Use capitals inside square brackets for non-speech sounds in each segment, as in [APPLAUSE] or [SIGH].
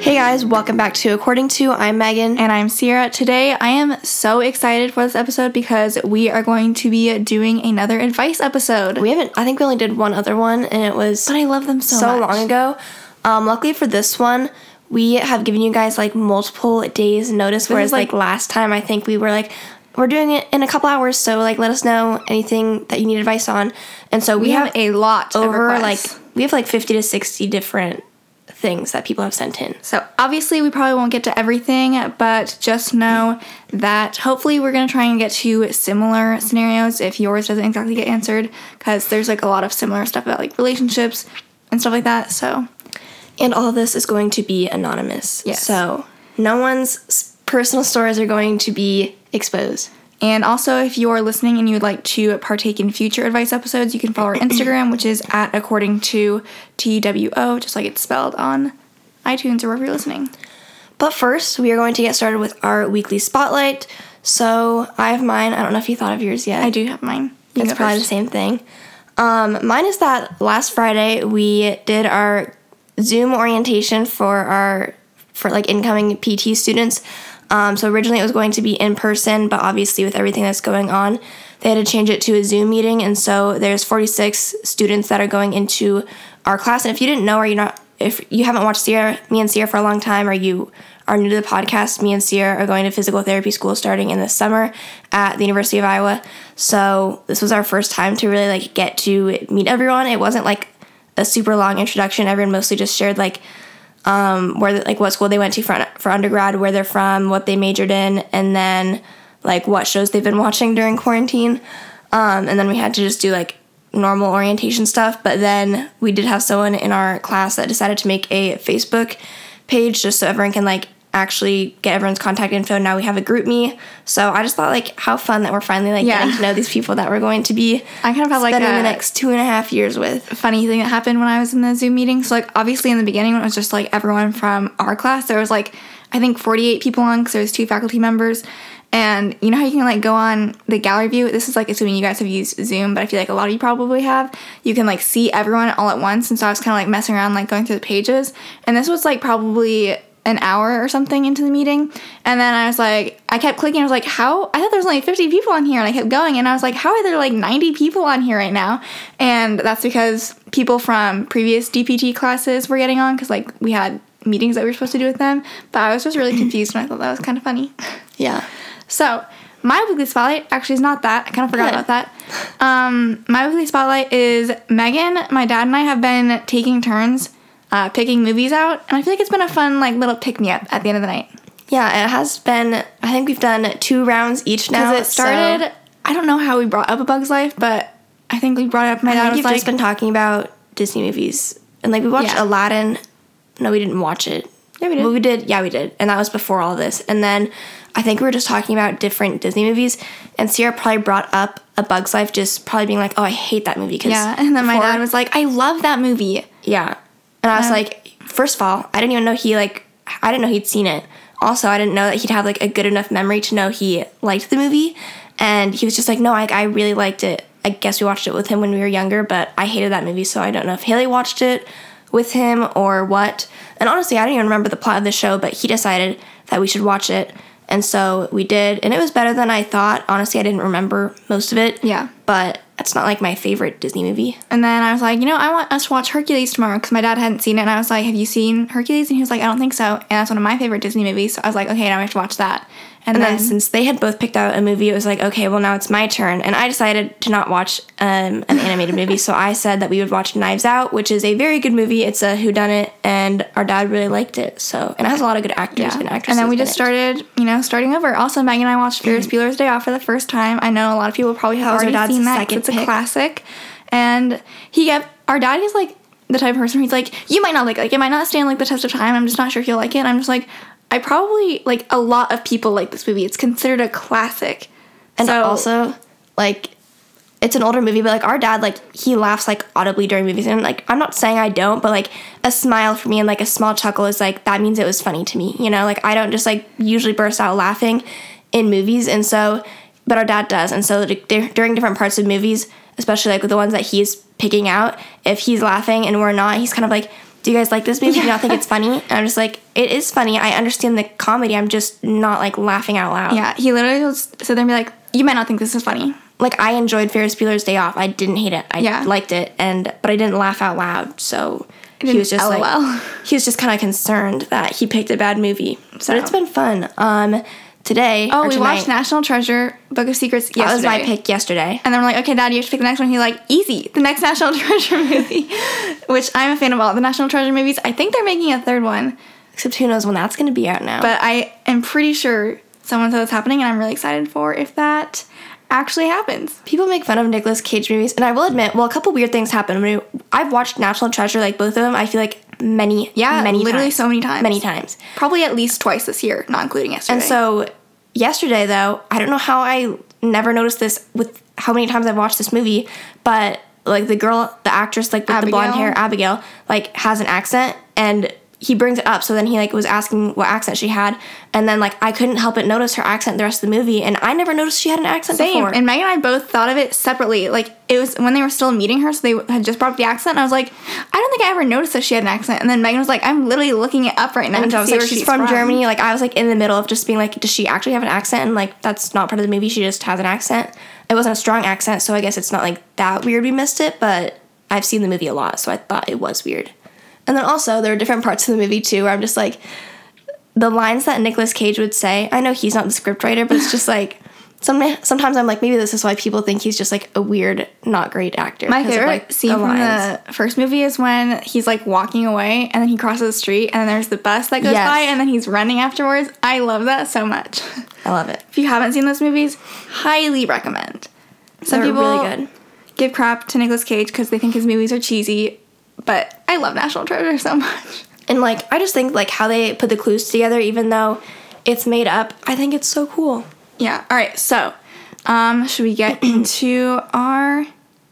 Hey guys, welcome back to According Two. I'm Megan. And I'm Ciera. Today I am so excited for this episode because we are going to be doing another advice episode. We haven't, I think we only did one other one, and it was but I love them so, so much. long ago. Um, luckily for this one, we have given you guys like multiple days notice, whereas like, like- last time, I think we were like, we're doing it in a couple hours, so like let us know anything that you need advice on. And so we, We have, have a lot over like we have like 50 to 60 different things that people have sent in. So obviously we probably won't get to everything, but just know that hopefully we're gonna try and get to similar scenarios if yours doesn't exactly get answered, because there's like a lot of similar stuff about like relationships and stuff like that. So And all of this is going to be anonymous. Yes. So no one's personal stories are going to be exposed. And also, if you are listening and you would like to partake in future advice episodes, you can follow our Instagram, which is at according to TWO, just like it's spelled on iTunes or wherever you're listening. But first, we are going to get started with our weekly spotlight. So I have mine. I don't know if you thought of yours yet. I do have mine. You It's probably the same thing. Um, mine is that last Friday we did our Zoom orientation for our for like incoming PT students. Um, so originally it was going to be in person, but obviously with everything that's going on, they had to change it to a Zoom meeting. And so there's 46 students that are going into our class. And if you didn't know, or you're not, if you haven't watched Ciera, me and Ciera for a long time, or you are new to the podcast, me and Ciera are going to physical therapy school starting in the summer at the University of Iowa. So this was our first time to really like get to meet everyone. It wasn't like a super long introduction. Everyone mostly just shared like um, where like what school they went to for, for undergrad, where they're from, what they majored in, and then like what shows they've been watching during quarantine. Um, and then we had to just do like normal orientation stuff. But then we did have someone in our class that decided to make a Facebook page just so everyone can like actually get everyone's contact info. Now we have a group me. So I just thought like how fun that we're finally like Yeah. getting to know these people that we're going to be [LAUGHS] I kind of have like spending the next two and a half years with. funny thing that happened when I was in the Zoom meeting. So like obviously in the beginning when it was just like everyone from our class, there was like I think 48 people on because there was two faculty members. And you know how you can like go on the gallery view? This is like assuming you guys have used Zoom, but I feel like a lot of you probably have. You can like see everyone all at once. And so I was kind of like messing around, like going through the pages. And this was like probably an hour or something into the meeting. And then I was like, I kept clicking. I was like, how? I thought there was only 50 people on here. And I kept going. And I was like, how are there like 90 people on here right now? And that's because people from previous DPT classes were getting on because like we had meetings that we were supposed to do with them. But I was just really [CLEARS THROAT] confused and I thought that was kind of funny. Yeah. So my weekly spotlight actually is not that. I kind of forgot Good. about that. [LAUGHS] Um, my weekly spotlight is Megan. My dad and I have been taking turns uh, picking movies out, and I feel like it's been a fun like little pick me up at the end of the night Yeah, it has been. I think we've done two rounds each now. because it started. so- I don't know how we brought up A Bug's Life, but I think we brought it up. My I dad was like, just been talking about Disney movies, and like we watched Yeah. Aladdin. No, we didn't watch it. Yeah, we did. Well, we did. Yeah, we did, and that was before all this. And then I think we were just talking about different Disney movies, and Ciera probably brought up A Bug's Life, just probably being like, "Oh, I hate that movie." Cause yeah, and then my dad was like, I love that movie. Yeah. And I was Um, like, first of all, I didn't even know he like I didn't know he'd seen it. Also, I didn't know that he'd have like a good enough memory to know he liked the movie. And he was just like, no, I, I really liked it. I guess we watched it with him when we were younger, but I hated that movie, so I don't know if Haley watched it with him or what. And honestly, I don't even remember the plot of the show, but he decided that we should watch it. And so we did, and it was better than I thought. Honestly, I didn't remember most of it. Yeah. But it's not like my favorite Disney movie. And then I was like, you know, I want us to watch Hercules tomorrow because my dad hadn't seen it. And I was like, have you seen Hercules? And he was like, I don't think so. And that's one of my favorite Disney movies. So I was like, okay, now we have to watch that. And, And then, then since they had both picked out a movie, it was like, okay, well now it's my turn. And I decided to not watch um, an animated movie, so I said that we would watch Knives Out, which is a very good movie. It's a whodunit, and our dad really liked it. So and it has a lot of good actors yeah. and actresses. And then we just it. started, you know, starting over. Also, Megan and I watched Ferris Bueller's Day Off for the first time. I know a lot of people probably have already dad's seen that it's a classic. And he kept, our dad is like the type of person who's like, you might not like it. Like, it might not stand like the test of time. I'm just not sure if you'll like it. And I'm just like, I probably, like, a lot of people like this movie. It's considered a classic. And So- also, like, it's an older movie, but like our dad, like he laughs like audibly during movies, and like I'm not saying I don't, but like a smile for me and like a small chuckle is like that means it was funny to me, you know. Like I don't just like usually burst out laughing in movies, and so, but our dad does, and so like, dur- during different parts of movies, especially like with the ones that he's picking out, if he's laughing and we're not, he's kind of like, "Do you guys like this movie? Do you not think it's funny?" And I'm just like, "It is funny. I understand the comedy. I'm just not like laughing out loud." Yeah, he literally will sit there and be like, "You might not think this is funny." Like I enjoyed Ferris Bueller's Day Off. I didn't hate it. I Yeah. liked it, and but I didn't laugh out loud. So he was just LOL. like he was just kind of concerned that he picked a bad movie. So- But it's been fun. Um, today. Oh, we tonight, watched National Treasure: Book of Secrets yesterday. That was my pick yesterday. And then we're like, okay, Dad, you have to pick the next one. He's like, easy, the next National [LAUGHS] Treasure movie, [LAUGHS] which I'm a fan of all the National Treasure movies. I think they're making a third one, Except who knows when that's going to be out now. but I am pretty sure someone said it's happening, and I'm really excited for if that actually happens. People make fun of Nicolas Cage movies, and I will admit, well, a couple weird things happen. When I've watched National Treasure, like both of them. I feel like many, Yeah, many, literally times. so many times. many times. Probably at least twice this year, not including yesterday. And so yesterday, though, I don't know how I never noticed this with how many times I've watched this movie, but like the girl, the actress, like with the blonde hair, Abigail, like has an accent, and he brings it up. So then he like was asking what accent she had, and then like I couldn't help but notice her accent the rest of the movie, and I never noticed she had an accent Same. before. And Megan and I both thought of it separately. Like it was when they were still meeting her, so they had just brought up the accent. And I was like, I don't think I ever noticed that she had an accent. And then Megan was like, I'm literally looking it up right now. And I was like, where she's, from, from Germany. Like I was like in the middle of just being like, does she actually have an accent? And like that's not part of the movie. She just has an accent. It wasn't a strong accent, so I guess it's not like that weird. We missed it, but I've seen the movie a lot, so I thought it was weird. And then also there are different parts of the movie too where I'm just like, the lines that Nicolas Cage would say. I know he's not the scriptwriter, but it's just [LAUGHS] like. Some, sometimes I'm like maybe this is why people think he's just like a weird, not great actor. My 'cause of, favorite like, scene from lines. the first movie is when he's like walking away and then he crosses the street and then there's the bus that goes Yes. by and then he's running afterwards. I love that so much. I love it. [LAUGHS] if you haven't seen those movies, highly recommend. Some They're people really give crap to Nicolas Cage because they think his movies are cheesy, but I love National Treasure so much. And like I just think like how they put the clues together, even though it's made up, I think it's so cool. Yeah. All right. So, um, should we get [CLEARS THROAT] into our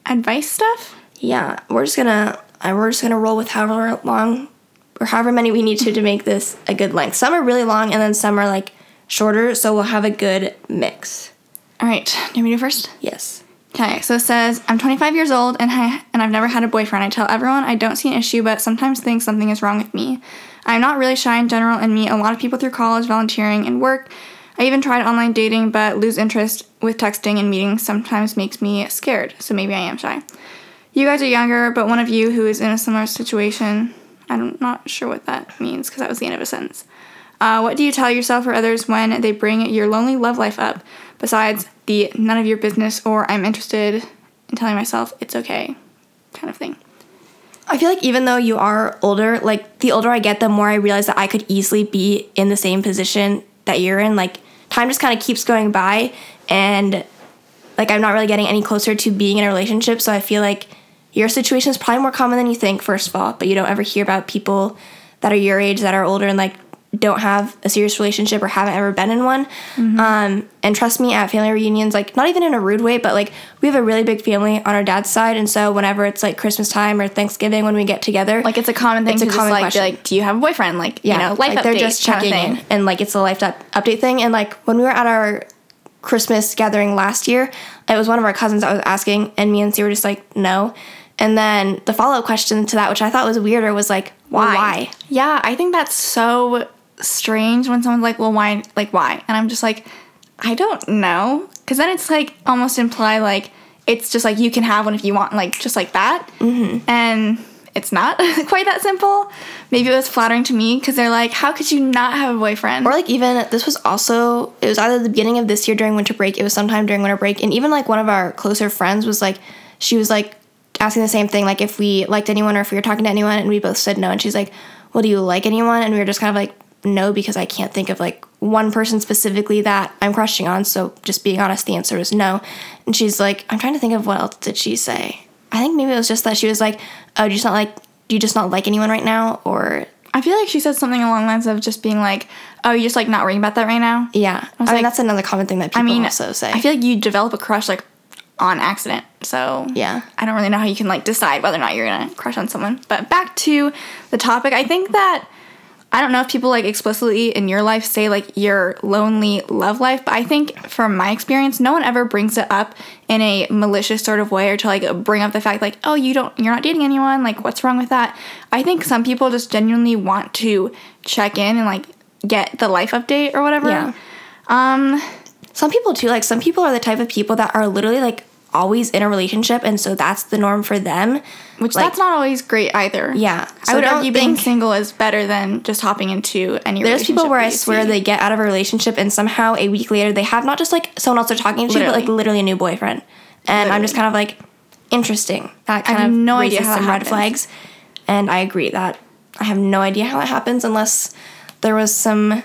advice stuff? Yeah, we're just gonna uh, we're just gonna roll with however long or however many we need to to make this a good length. Some are really long, and then some are like shorter, so we'll have a good mix. All right. Do you want me to do first? Yes. Okay, so it says I'm 25 years old and I and I've never had a boyfriend. I tell everyone I don't see an issue, but sometimes think something is wrong with me. I'm not really shy in general and meet a lot of people through college, volunteering, and work. I even tried online dating, but lose interest with texting and meeting sometimes makes me scared. So maybe I am shy. You guys are younger, but one of you who is in a similar situation, I'm not sure what that means because that was the end of a sentence. Uh, what do you tell yourself or others when they bring your lonely love life up? Besides the none of your business or I'm interested in telling myself it's okay kind of thing. I feel like even though you are older, like the older I get, the more I realize that I could easily be in the same position that you're in. Like time just kind of keeps going by, and like I'm not really getting any closer to being in a relationship. So I feel like your situation is probably more common than you think, first of all. But you don't ever hear about people that are your age that are older and like don't have a serious relationship or haven't ever been in one. Um, and trust me, at family reunions, like not even in a rude way, but like we have a really big family on our dad's side, and so whenever it's like Christmas time or Thanksgiving when we get together, Like it's a common thing It's a common like question. be like, do you have a boyfriend? Like you know, life like update they're just checking in, and like it's a life up- update thing. And like when we were at our Christmas gathering last year, it was one of our cousins that was asking, and me and C were just like, no. And then the follow up question to that, which I thought was weirder, was like, why? why? Yeah, I think that's so strange when someone's like, "Well, why? Like, why?" And I'm just like, I don't know, because then it's like almost imply like it's just like you can have one if you want, like just like that, mm-hmm. and it's not [LAUGHS] quite that simple. Maybe it was flattering to me because they're like, "How could you not have a boyfriend?" Or like even this was also it was either the beginning of this year during winter break, it was sometime during winter break, and even like one of our closer friends was like she was like asking the same thing, like if we liked anyone or if we were talking to anyone, and we both said no, and she's like, Well, do you like anyone? And we were just kind of like, No, because I can't think of like one person specifically that I'm crushing on. So just being honest, the answer is no. And she's like, I'm trying to think of what else did she say. I think maybe it was just that she was like, Oh, do you just not like do you just not like anyone right now? Or I feel like she said something along the lines of just being like, "Oh, you're just like not worrying about that right now." yeah. I, was mean like- that's another common thing that people I mean, also say. I feel like you develop a crush like on accident. So Yeah. I don't really know how you can like decide whether or not you're gonna crush on someone. But back to the topic, I think that I don't know if people like explicitly in your life say like your lonely love life, but I think from my experience, no one ever brings it up in a malicious sort of way or to like bring up the fact like, oh, you don't, you're not dating anyone. Like, what's wrong with that? I think some people just genuinely want to check in and like get the life update or whatever. Yeah. Um, Some people too, like some people are the type of people that are literally like always in a relationship, and so that's the norm for them. which Like- that's not always great either. Yeah, I would argue being single is better than just hopping into any. There's people where I swear see. they get out of a relationship and somehow a week later they have not just like someone else they're talking to, but like literally a new boyfriend. And I'm just kind of like, interesting. That kind have of no idea how that some red flags. And I agree that I have no idea how that happens unless there was some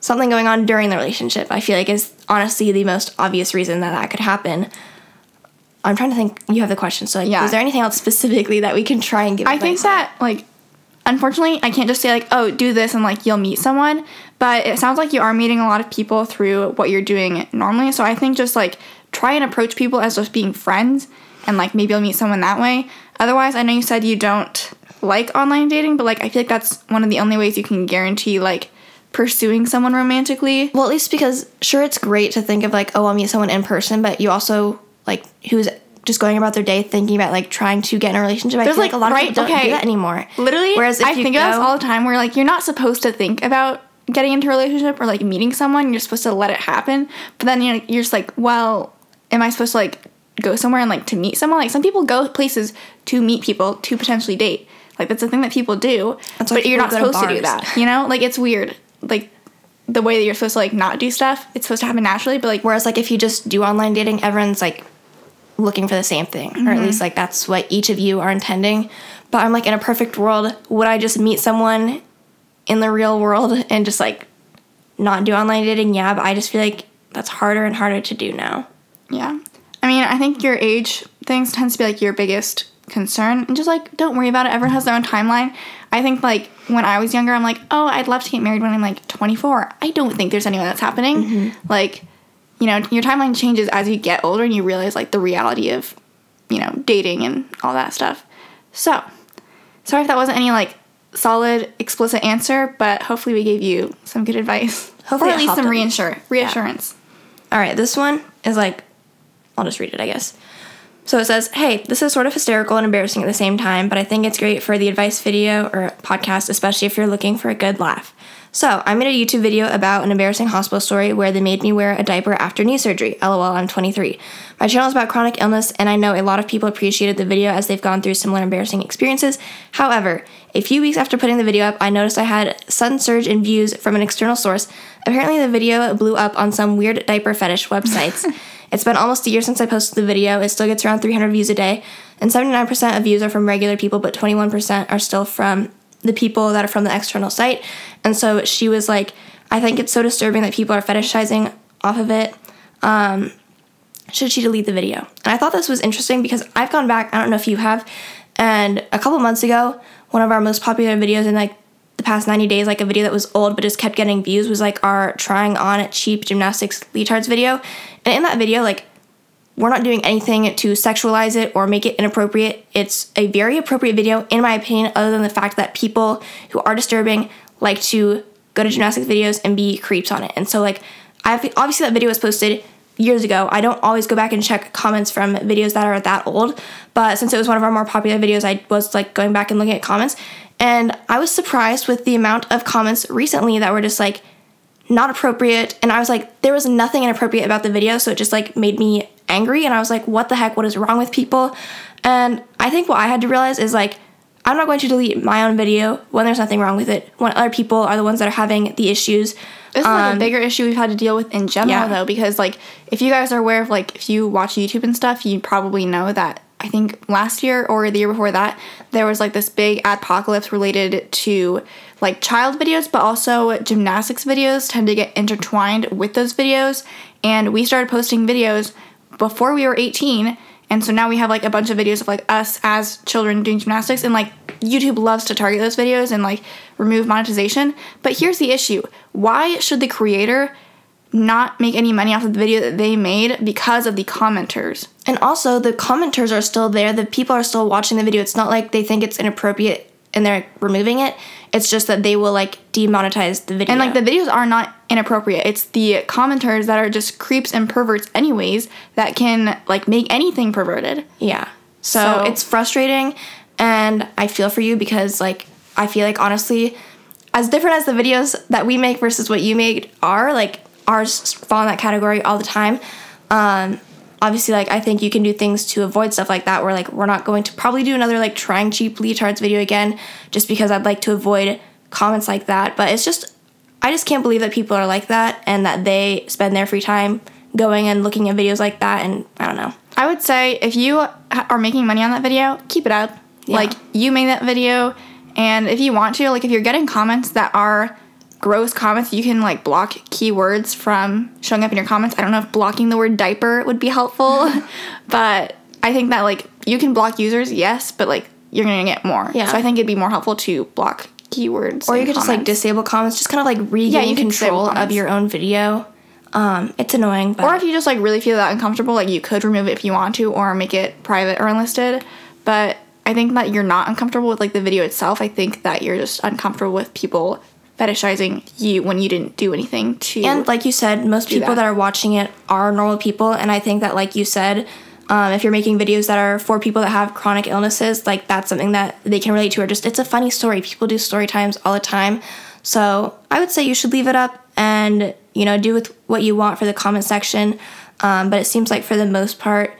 something going on during the relationship. I feel like is honestly the most obvious reason that that could happen. I'm trying to think. You have the question, so like, Yeah. is there anything else specifically that we can try and give? I think advice on? that like unfortunately I can't just say like oh do this and like you'll meet someone but it sounds like you are meeting a lot of people through what you're doing normally so I think just like try and approach people as just being friends and like maybe you'll meet someone that way otherwise I know you said you don't like online dating but like I feel like that's one of the only ways you can guarantee like pursuing someone romantically Well, at least because sure, it's great to think of like, oh, I'll meet someone in person, but you also like who's just going about their day thinking about like trying to get in a relationship. I There's, feel like, like a lot of right, people don't okay. do that anymore. Literally, Whereas I think about this all the time. Where like you're not supposed to think about getting into a relationship or like meeting someone. You're supposed to let it happen. But then you're you're just like, well, am I supposed to like go somewhere and like to meet someone? Like some people go places to meet people to potentially date. Like that's a thing that people do. That's but you're not go to supposed to do that. You know, like it's weird. Like the way that you're supposed to like not do stuff. It's supposed to happen naturally. But like Whereas like if you just do online dating, everyone's like looking for the same thing, or Mm-hmm. at least like that's what each of you are intending. But I'm like in a perfect world, would I just meet someone in the real world and just like not do online dating? Yeah, but I just feel like that's harder and harder to do now. Yeah. I mean, I think your age things tends to be like your biggest concern. And just like don't worry about it. Everyone has their own timeline. I think like when I was younger, I'm like, oh, I'd love to get married when I'm like 24. I don't think there's anyone that's happening. Like, you know, your timeline changes as you get older and you realize like the reality of, you know, dating and all that stuff. So, sorry if that wasn't any like solid, explicit answer, but hopefully we gave you some good advice. Hopefully or at least some reinsure reassurance. All right, this one is like, I'll just read it, I guess. So it says, Hey, this is sort of hysterical and embarrassing at the same time, but I think it's great for the advice video or podcast, especially if you're looking for a good laugh. So I made a YouTube video about an embarrassing hospital story where they made me wear a diaper after knee surgery. LOL, I'm 23. My channel is about chronic illness, and I know a lot of people appreciated the video as they've gone through similar embarrassing experiences. However, a few weeks after putting the video up, I noticed I had sudden surge in views from an external source. Apparently, the video blew up on some weird diaper fetish websites. [LAUGHS] it's been almost a year since I posted the video. It still gets around 300 views a day, and 79% of views are from regular people, but 21% are still from the people that are from the external site. And so she was like, I think it's so disturbing that people are fetishizing off of it. Um, should she delete the video? And I thought this was interesting because I've gone back, I don't know if you have, and a couple months ago, one of our most popular videos in like the past 90 days, like a video that was old but just kept getting views, was like our trying on cheap gymnastics leotards video. And in that video, like, we're not doing anything to sexualize it or make it inappropriate. It's a very appropriate video, in my opinion, other than the fact that people who are disturbing like to go to gymnastics videos and be creeps on it. And so, like, I've obviously that video was posted years ago. I don't always go back and check comments from videos that are that old, but since it was one of our more popular videos, I was like going back and looking at comments. And I was surprised with the amount of comments recently that were just like, not appropriate and i was like there was nothing inappropriate about the video so it just like made me angry and i was like what the heck what is wrong with people? And i think what i had to realize is like i'm not going to delete my own video when there's nothing wrong with it when other people are the ones that are having the issues. This is like a bigger issue we've had to deal with in general, Um, yeah. though, because like if you guys are aware of like if you watch YouTube and stuff, you probably know that I think last year or the year before that there was like this big apocalypse related to like child videos, but also gymnastics videos tend to get intertwined with those videos, and we started posting videos before we were 18 and so now we have like a bunch of videos of like us as children doing gymnastics and like YouTube loves to target those videos and like remove monetization. But here's the issue. Why should the creator not make any money off of the video that they made because of the commenters? and also the commenters are still there the people are still watching the video it's not like they think it's inappropriate and they're removing it. It's just that they will like demonetize the video. And like the videos are not inappropriate. It's the commenters that are just creeps and perverts anyways that can like make anything perverted. Yeah. So, So- it's frustrating and I feel for you because like I feel like honestly as different as the videos that we make versus what you made are, like ours fall in that category all the time. Um obviously like I think you can do things to avoid stuff like that where like we're not going to probably do another like trying cheap leotards video again just because I'd like to avoid comments like that. But it's just I just can't believe that people are like that and that they spend their free time going and looking at videos like that and I don't know. I would say if you are making money on that video, keep it up. Yeah. Like you made that video, and if you want to, like if you're getting comments that are gross comments, you can like block keywords from showing up in your comments. I don't know if blocking the word diaper would be helpful, [LAUGHS] but I think that like you can block users, yes, but like you're gonna get more. Yeah. So I think it'd be more helpful to block keywords. Or you could just like disable comments, just kind of like regain you control of your own video. Um, it's annoying, but Or if you just like really feel that uncomfortable, like you could remove it if you want to, or make it private or unlisted. But I think that you're not uncomfortable with like the video itself. I think that you're just uncomfortable with people fetishizing you when you didn't do anything to. and like you said, most people that. that. are watching it are normal people, and I think that like you said, um, if you're making videos that are for people that have chronic illnesses, like that's something that they can relate to, or just it's a funny story. People do story times all the time, so I would say you should leave it up and you know do with what you want for the comment section. Um, but it seems like for the most part,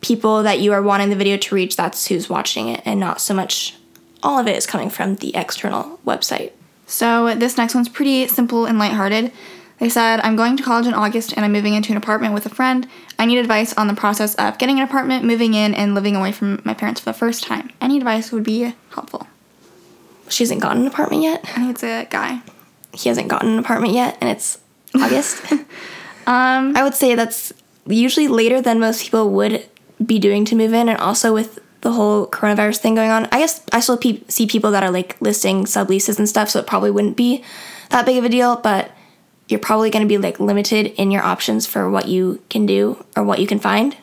people that you are wanting the video to reach, that's who's watching it, and not so much all of it is coming from the external website. So this next one's pretty simple and lighthearted. They said, I'm going to college in August and I'm moving into an apartment with a friend. I need advice on the process of getting an apartment, moving in, and living away from my parents for the first time. Any advice would be helpful. She hasn't gotten an apartment yet. I think it's a guy. he hasn't gotten an apartment yet and it's August. [LAUGHS] um, I would say that's usually later than most people would be doing to move in and also with the whole coronavirus thing going on. I guess I still pe- see people that are like listing subleases and stuff so it probably wouldn't be that big of a deal, but you're probably going to be like limited in your options for what you can do or what you can find.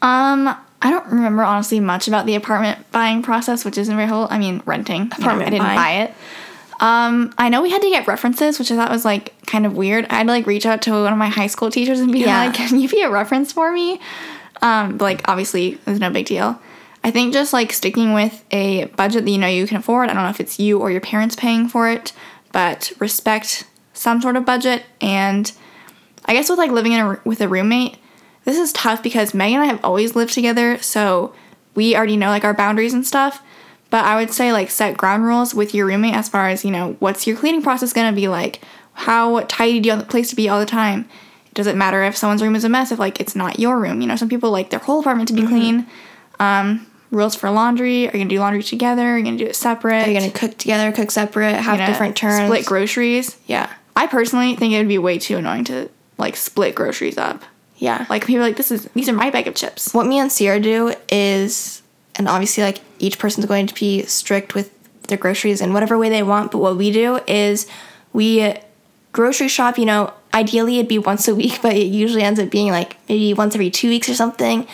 Um, I don't remember honestly much about the apartment buying process, which isn't very whole. I mean, renting. You know, Apartment I didn't buy it. Um, I know we had to get references, which I thought was like kind of weird. I had to like reach out to one of my high school teachers and be Yeah. like, "Can you be a reference for me?" Um, but like obviously, it's no big deal. I think just like sticking with a budget that you know you can afford. I don't know if it's you or your parents paying for it, but respect some sort of budget. And I guess with like living in a, with a roommate, this is tough because Megan and I have always lived together, so we already know like our boundaries and stuff. But I would say like set ground rules with your roommate as far as you know what's your cleaning process gonna be like, how tidy do you want the place to be all the time. Does it matter if someone's room is a mess if like it's not your room? You know, some people like their whole apartment to be clean. Um, rules for laundry. Are you gonna do laundry together? Are you gonna do it separate? Are you to cook together, cook separate, have different turns? Split groceries. yeah. I personally think it would be way too annoying to like split groceries up. Yeah. Like people are like this is these are my bag of chips. what me and Ciera do is, and obviously, like each person's going to be strict with their groceries in whatever way they want. But what we do is we grocery shop. You know, ideally it'd be once a week, [LAUGHS] but it usually ends up being like maybe once every two weeks or something.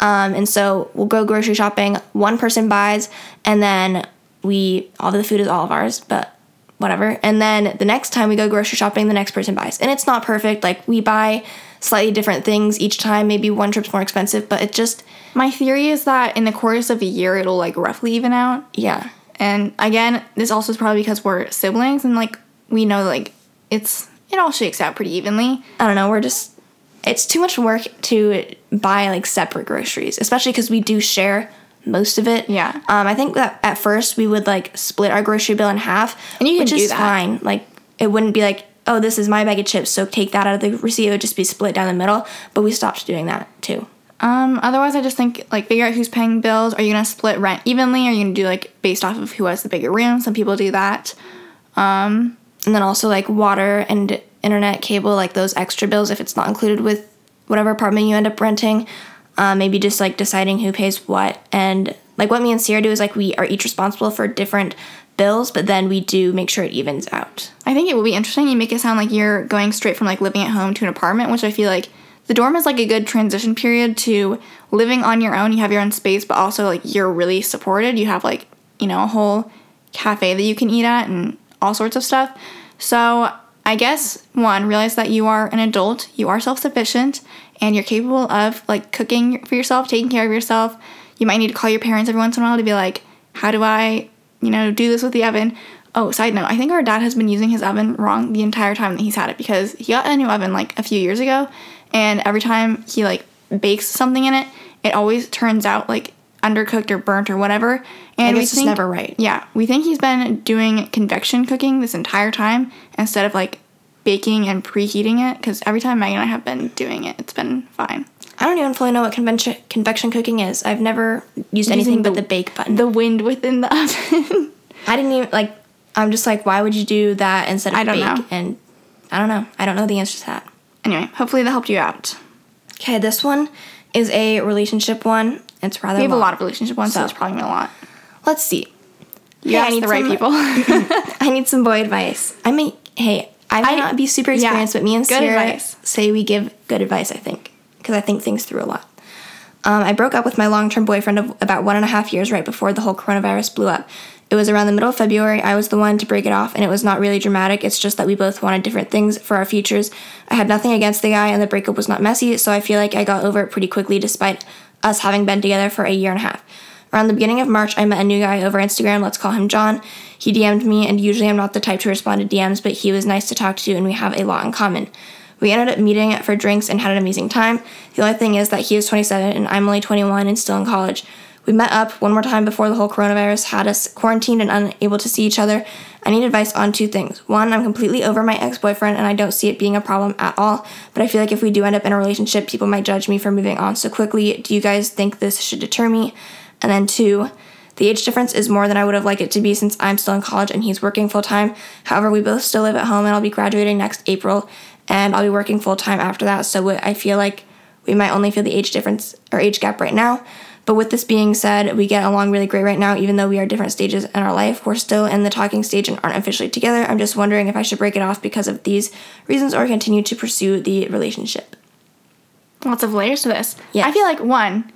Um, and so we'll go grocery shopping. One person buys, and then we all the food is all of ours, but whatever. And then the next time we go grocery shopping, the next person buys. And it's not perfect. Like we buy slightly different things each time. Maybe one trip's more expensive, but it just My theory is that in the course of a year it'll like roughly even out. yeah. And again, this also is probably because we're siblings and like we know like it's it all shakes out pretty evenly. I don't know. We're just it's too much work to buy like separate groceries, especially because we do share most of it. Yeah. Um, I think that at first we would like split our grocery bill in half, And you can which do is that. fine. Like it wouldn't be like, oh, this is my bag of chips, so take that out of the receipt. It would just be split down the middle. But we stopped doing that too. Um, otherwise, I just think like figure out who's paying bills. Are you gonna split rent evenly? Are you gonna do like based off of who has the bigger room? Some people do that. Um, and then also like water and internet cable like those extra bills if it's not included with whatever apartment you end up renting uh, maybe just like deciding who pays what and like what me and Ciera do is like we are each responsible for different bills but then we do make sure it evens out I think it will be interesting. You make it sound like you're going straight from like living at home to an apartment, which I feel like the dorm is like a good transition period to living on your own. You have your own space, but also like you're really supported. You have like, you know, a whole cafe that you can eat at and all sorts of stuff. So I guess one, realize that you are an adult, you are self sufficient, and you're capable of like cooking for yourself, taking care of yourself. You might need to call your parents every once in a while to be like, how do I, you know, do this with the oven? Oh, side note, I think our dad has been using his oven wrong the entire time that he's had it because he got a new oven like a few years ago, and every time he like bakes something in it, it always turns out like undercooked or burnt or whatever. And it's just never right. Yeah, we think he's been doing convection cooking this entire time instead of like baking and preheating it because every time Maggie and I have been doing it, it's been fine. I don't even fully know what convention convection cooking is. I've never used anything but the bake button. The wind within the [LAUGHS] oven. I didn't even like. I'm just like, why would you do that instead of I don't bake? know. And I don't know. I don't know the answer to that. anyway, hopefully that helped you out. Okay, this one is a relationship one. It's rather. We have a lot of relationship ones, so, So. it's probably gonna be a lot. Let's see. Yeah, I need the right some- people. [LAUGHS] I need some boy advice. I may. Hey, I may I- not be super yeah, experienced, but me and good Ciera advice. say we give good advice. I think because I think things through a lot. Um, I broke up with my long-term boyfriend of about one and a half years right before the whole coronavirus blew up. It was around the middle of February. I was the one to break it off, and it was not really dramatic. It's just that we both wanted different things for our futures. I had nothing against the guy, and the breakup was not messy, so I feel like I got over it pretty quickly, despite us having been together for a year and a half. Around the beginning of March, I met a new guy over Instagram. Let's call him John. He DM'd me, and usually I'm not the type to respond to DMs, but he was nice to talk to, and we have a lot in common. We ended up meeting for drinks and had an amazing time. The only thing is that he is 27 and I'm only 21 and still in college. We met up one more time before the whole coronavirus had us quarantined and unable to see each other. I need advice on two things. One, I'm completely over my ex boyfriend and I don't see it being a problem at all, but I feel like if we do end up in a relationship, people might judge me for moving on so quickly. Do you guys think this should deter me? And then two, the age difference is more than I would have liked it to be since I'm still in college and he's working full time. However, we both still live at home and I'll be graduating next April and I'll be working full time after that. So I feel like we might only feel the age difference or age gap right now. But with this being said, we get along really great right now, even though we are different stages in our life. We're still in the talking stage and aren't officially together. I'm just wondering if I should break it off because of these reasons or continue to pursue the relationship. Lots of layers to this. Yes. I feel like one,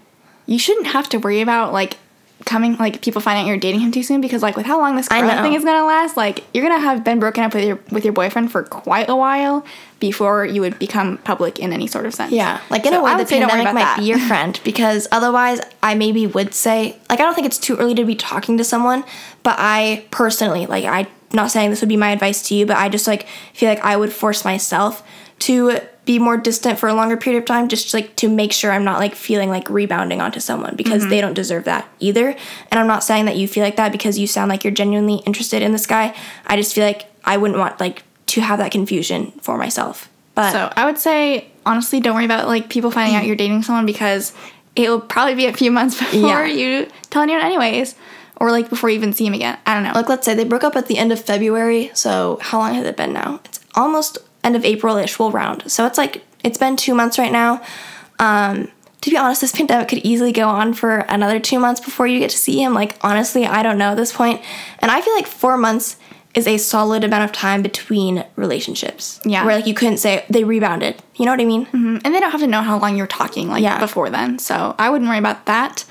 you shouldn't have to worry about like coming like people find out you're dating him too soon because like with how long this corona thing is gonna last, like you're gonna have been broken up with your with your boyfriend for quite a while before you would become public in any sort of sense. Yeah, like in So a way, the would say don't worry pandemic might be your [LAUGHS] friend because otherwise, I maybe would say like I don't think it's too early to be talking to someone, but I personally like I not saying this would be my advice to you, but I just like feel like I would force myself to be more distant for a longer period of time just like to make sure I'm not like feeling like rebounding onto someone because mm-hmm. they don't deserve that either. And I'm not saying that you feel like that because you sound like you're genuinely interested in this guy. I just feel like I wouldn't want like to have that confusion for myself. But So I would say honestly, don't worry about like people finding out [LAUGHS] you're dating someone because it will probably be a few months [LAUGHS] before Yeah. you tell anyone anyways, or like before you even see him again. I don't know. like let's say they broke up at the end of February, so how long has it been now? It's almost end of April-ish we'll round. So it's like it's been two months right now. Um, to be honest, this pandemic could easily go on for another two months before you get to see him. Like honestly, I don't know at this point. And I feel like four months is a solid amount of time between relationships. Yeah. Where like you couldn't say they rebounded. You know what I mean? Mhm. and they don't have to know how long you're talking like Yeah. before then. So I wouldn't worry about that.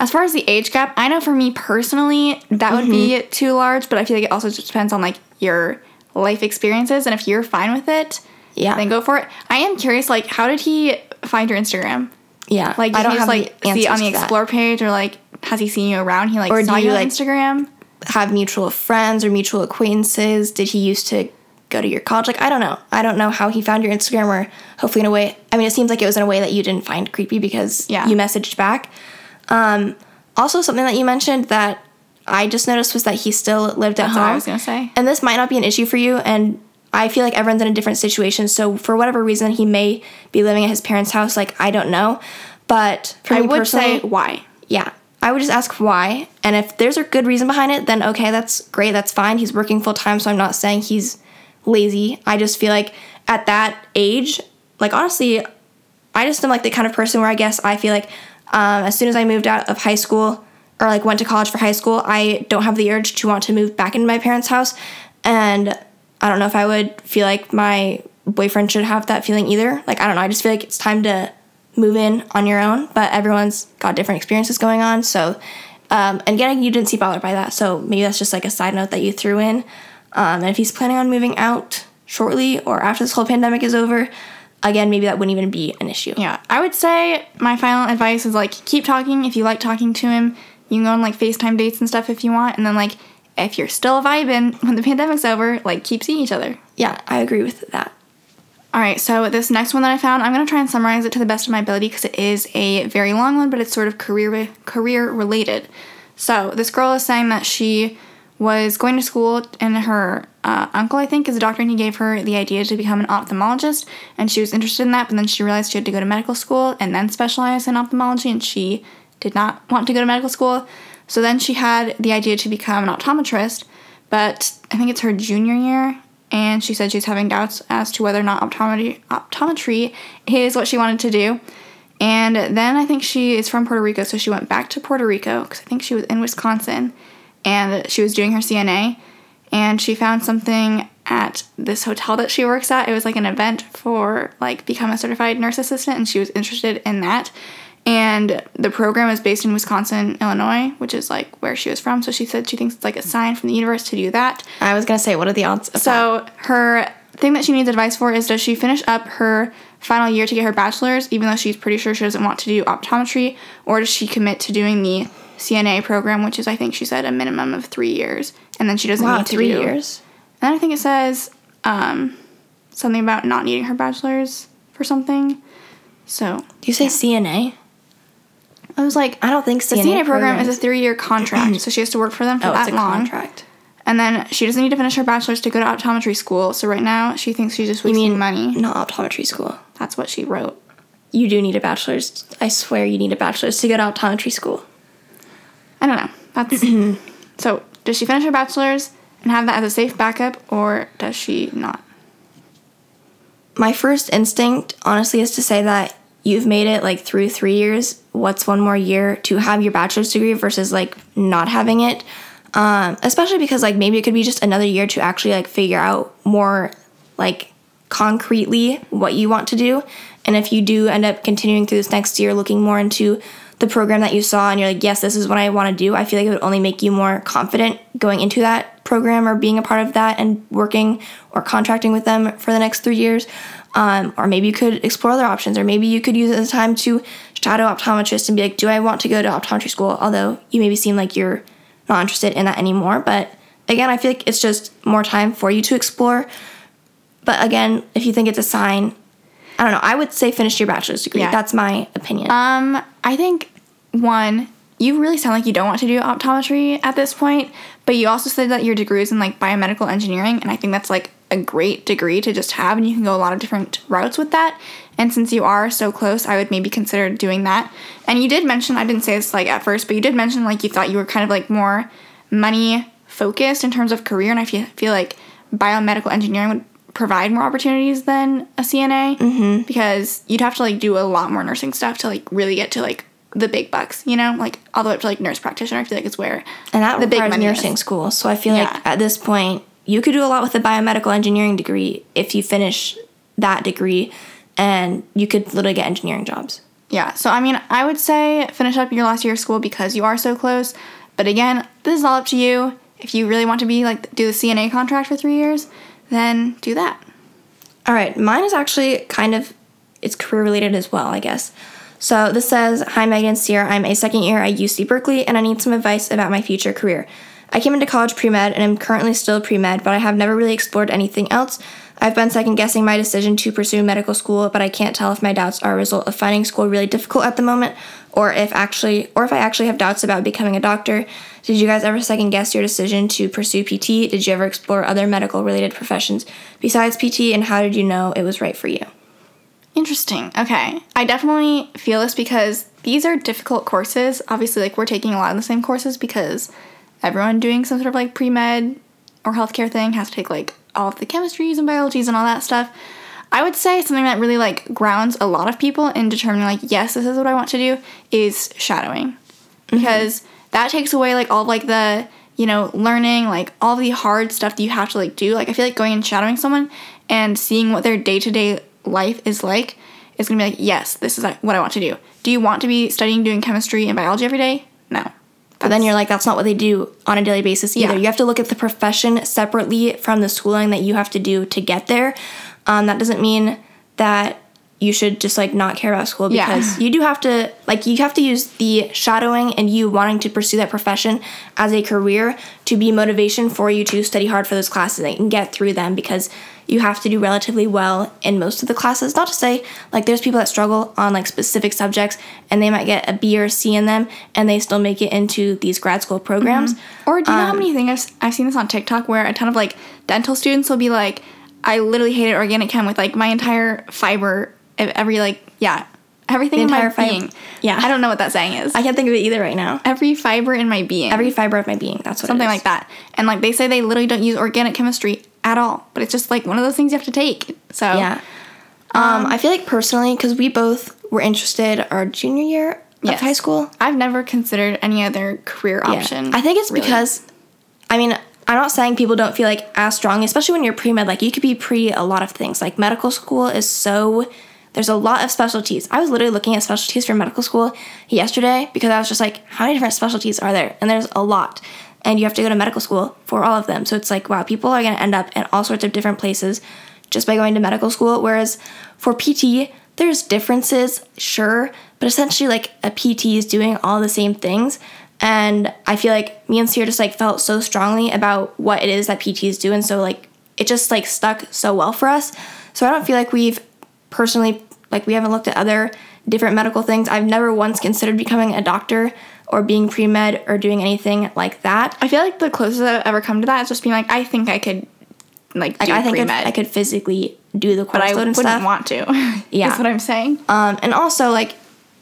As far as the age gap, I know for me personally that would be Mm-hmm. too large, but I feel like it also just depends on like your life experiences and if you're fine with it, Yeah. then go for it. I am curious, like, how did he find your Instagram? Yeah. Like, did I don't he just like see on the explore page, or like has he seen you around? He like Or saw do you you, on like- Instagram. have mutual friends or mutual acquaintances? Did he used to go to your college? Like, I don't know. I don't know how he found your Instagram or hopefully in a way. I mean, it seems like it was in a way that you didn't find creepy because Yeah. you messaged back. Um, also, something that you mentioned that I just noticed was that he still lived at That's home. what I was gonna say. And this might not be an issue for you. And I feel like everyone's in a different situation. So, for whatever reason, he may be living at his parents' house. Like, I don't know. But for I me would personally, say why. yeah. I would just ask why. And if there's a good reason behind it, then okay, that's great. That's fine. He's working full time, so I'm not saying he's lazy. I just feel like at that age, like honestly, I just am like the kind of person where I guess I feel like um, as soon as I moved out of high school or like went to college for high school, I don't have the urge to want to move back into my parents' house. And I don't know if I would feel like my boyfriend should have that feeling either. Like, I don't know. I just feel like it's time to move in on your own, but everyone's got different experiences going on. So Um, and again, you didn't seem bothered by that, so maybe that's just like a side note that you threw in. Um, and if he's planning on moving out shortly or after this whole pandemic is over, again, maybe that wouldn't even be an issue. Yeah, I would say my final advice is like keep talking if you like talking to him. You can go on like FaceTime dates and stuff if you want, and then like if you're still vibing [LAUGHS] when the pandemic's over, like keep seeing each other. Yeah, I agree with that. All right, so this next one that I found, I'm gonna try and summarize it to the best of my ability because it is a very long one, but it's sort of career career related. So this girl is saying that she was going to school and her uh, uncle, I think, is a doctor, and he gave her the idea to become an ophthalmologist, and she was interested in that, but then she realized she had to go to medical school and then specialize in ophthalmology, and she did not want to go to medical school. So then she had the idea to become an optometrist, but I think it's her junior year, and she said she's having doubts as to whether or not optometry, optometry is what she wanted to do. And then I think she is from Puerto Rico, so she went back to Puerto Rico because I think she was in Wisconsin and she was doing her CNA. And she found something at this hotel that she works at. It was like an event for like become a certified nurse assistant, and she was interested in that. And the program is based in Wisconsin, Illinois, which is like where she was from. So she said she thinks it's like a sign from the universe to do that. I was gonna say, what are the odds? So that? her thing that she needs advice for is does she finish up her final year to get her bachelor's, even though she's pretty sure she doesn't want to do optometry, or does she commit to doing the CNA program, which is I think she said a minimum of three years, and then she doesn't wow, need to three do. years. And I think it says um, something about not needing her bachelor's for something. So Do you say CNA? I was like, I don't think so. the CNA, CNA program is a three-year contract, so she has to work for them for oh, that it's a long. contract. And then she doesn't need to finish her bachelor's to go to optometry school. So right now she thinks she's just You wasting mean money. Not optometry school. That's what she wrote. You do need a bachelor's. I swear you need a bachelor's to go to optometry school. I don't know. That's [CLEARS THROAT] so. Does she finish her bachelor's and have that as a safe backup, or does she not? My first instinct, honestly, is to say that you've made it like through three years. What's one more year to have your bachelor's degree versus like not having it? Um, especially because like maybe it could be just another year to actually like figure out more like concretely what you want to do. And if you do end up continuing through this next year, looking more into the program that you saw, and you're like, yes, this is what I want to do, I feel like it would only make you more confident going into that program or being a part of that and working or contracting with them for the next three years. Um, or maybe you could explore other options, or maybe you could use it as time to shadow optometrist and be like, do I want to go to optometry school? Although you maybe seem like you're not interested in that anymore. But again, I feel like it's just more time for you to explore. But again, if you think it's a sign, I don't know. I would say finish your bachelor's degree. Yeah. That's my opinion. Um, I think one, you really sound like you don't want to do optometry at this point, but you also said that your degree is in like biomedical engineering, and I think that's like a great degree to just have, and you can go a lot of different routes with that. And since you are so close, I would maybe consider doing that. And you did mention, I didn't say this like at first, but you did mention like you thought you were kind of like more money focused in terms of career, and I feel, feel like biomedical engineering would provide more opportunities than a CNA mm-hmm. because you'd have to like do a lot more nursing stuff to like really get to like the big bucks, you know, like all the way up to like nurse practitioner. I feel like it's where and that the big money nursing is. school. So I feel Yeah. like at this point, you could do a lot with a biomedical engineering degree if you finish that degree, and you could literally get engineering jobs. Yeah, so I mean, I would say finish up your last year of school because you are so close. But again, this is all up to you. If you really want to be like do the CNA contract for three years, then do that. All right, mine is actually kind of it's career related as well, I guess. So this says, "Hi Megan Ciera, I'm a second year at UC Berkeley and I need some advice about my future career. I came into college pre-med and I'm currently still pre-med, but I have never really explored anything else. I've been second guessing my decision to pursue medical school, but I can't tell if my doubts are a result of finding school really difficult at the moment or if actually or if I actually have doubts about becoming a doctor. Did you guys ever second guess your decision to pursue PT? Did you ever explore other medical related professions besides PT and how did you know it was right for you? Interesting. Okay. I definitely feel this because these are difficult courses. Obviously, like we're taking a lot of the same courses because everyone doing some sort of like pre med or healthcare thing has to take like all of the chemistries and biologies and all that stuff. I would say something that really like grounds a lot of people in determining like yes, this is what I want to do is shadowing. Mm-hmm. Because that takes away like all of like the, you know, learning, like all the hard stuff that you have to like do. Like I feel like going and shadowing someone and seeing what their day-to-day life is like is going to be like, yes, this is what I want to do. Do you want to be studying doing chemistry and biology every day? No. But then you're like, that's not what they do on a daily basis either. Yeah. You have to look at the profession separately from the schooling that you have to do to get there. Um, that doesn't mean that you should just like not care about school Yeah. because you do have to like you have to use the shadowing and you wanting to pursue that profession as a career to be motivation for you to study hard for those classes and get through them because you have to do relatively well in most of the classes. Not to say like there's people that struggle on like specific subjects and they might get a b or c in them and they still make it into these grad school programs. Or do you know how Um, many things I've, I've seen this on TikTok where a ton of like dental students will be like, I literally hated organic chem with like my entire fiber of every like yeah everything in entire my fib- being. yeah. I don't know what that saying is. i can't think of it either right now every fiber in my being. every fiber of my being that's what something it is. like that. And like they say they literally don't use organic chemistry at all, but it's just like one of those things you have to take. So Yeah. Um, I feel like personally, because we both were interested our junior year Yes. of high school. I've never considered any other career Yeah. option. I think it's really. because, I mean, I'm not saying people don't feel like as strong, especially when you're pre med. Like you could be pre a lot of things. Like medical school is so. There's a lot of specialties. I was literally looking at specialties for medical school yesterday because I was just like, how many different specialties are there? And there's a lot. And you have to go to medical school for all of them. So it's like, wow, people are going to end up in all sorts of different places just by going to medical school. Whereas for PT, there's differences, sure, but essentially, like a PT is doing all the same things. And I feel like me and Ciera just like felt so strongly about what it is that PTs do. And so, like, it just like stuck so well for us. So I don't feel like we've personally, like, we haven't looked at other different medical things. I've never once considered becoming a doctor or being pre med or doing anything like that. I feel like the closest I've ever come to that is just being like, I think I could like Like, do I think I could physically do the course but I load and wouldn't stuff. want to. [LAUGHS] Yeah. that's what I'm saying. Um, and also like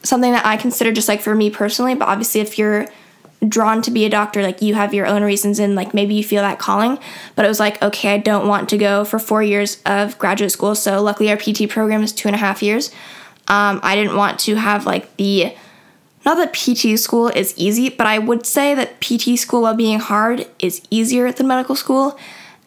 something that I consider just like for me personally, but obviously if you're drawn to be a doctor, like you have your own reasons and like maybe you feel that calling. But it was like, okay, I don't want to go for four years of graduate school. So luckily our PT program is two and a half years. Um, I didn't want to have like the not that PT school is easy, but I would say that PT school, while being hard, is easier than medical school.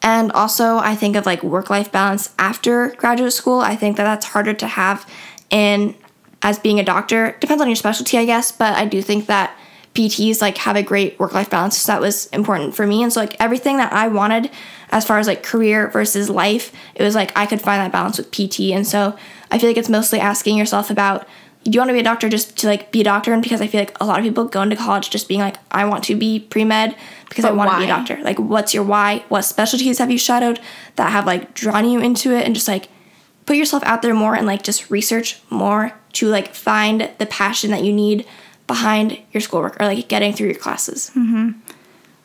And also, I think of like work life balance after graduate school. I think that that's harder to have in as being a doctor. Depends on your specialty, I guess, but I do think that PTs like have a great work life balance. So that was important for me. And so, like, everything that I wanted as far as like career versus life, it was like I could find that balance with PT. And so, I feel like it's mostly asking yourself about do you want to be a doctor just to like be a doctor? And because I feel like a lot of people go into college just being like, I want to be pre med because I But want to be a doctor. Like, what's your why? What specialties have you shadowed that have like drawn you into it? And just like put yourself out there more and like just research more to like find the passion that you need behind your schoolwork or like getting through your classes. Mm-hmm.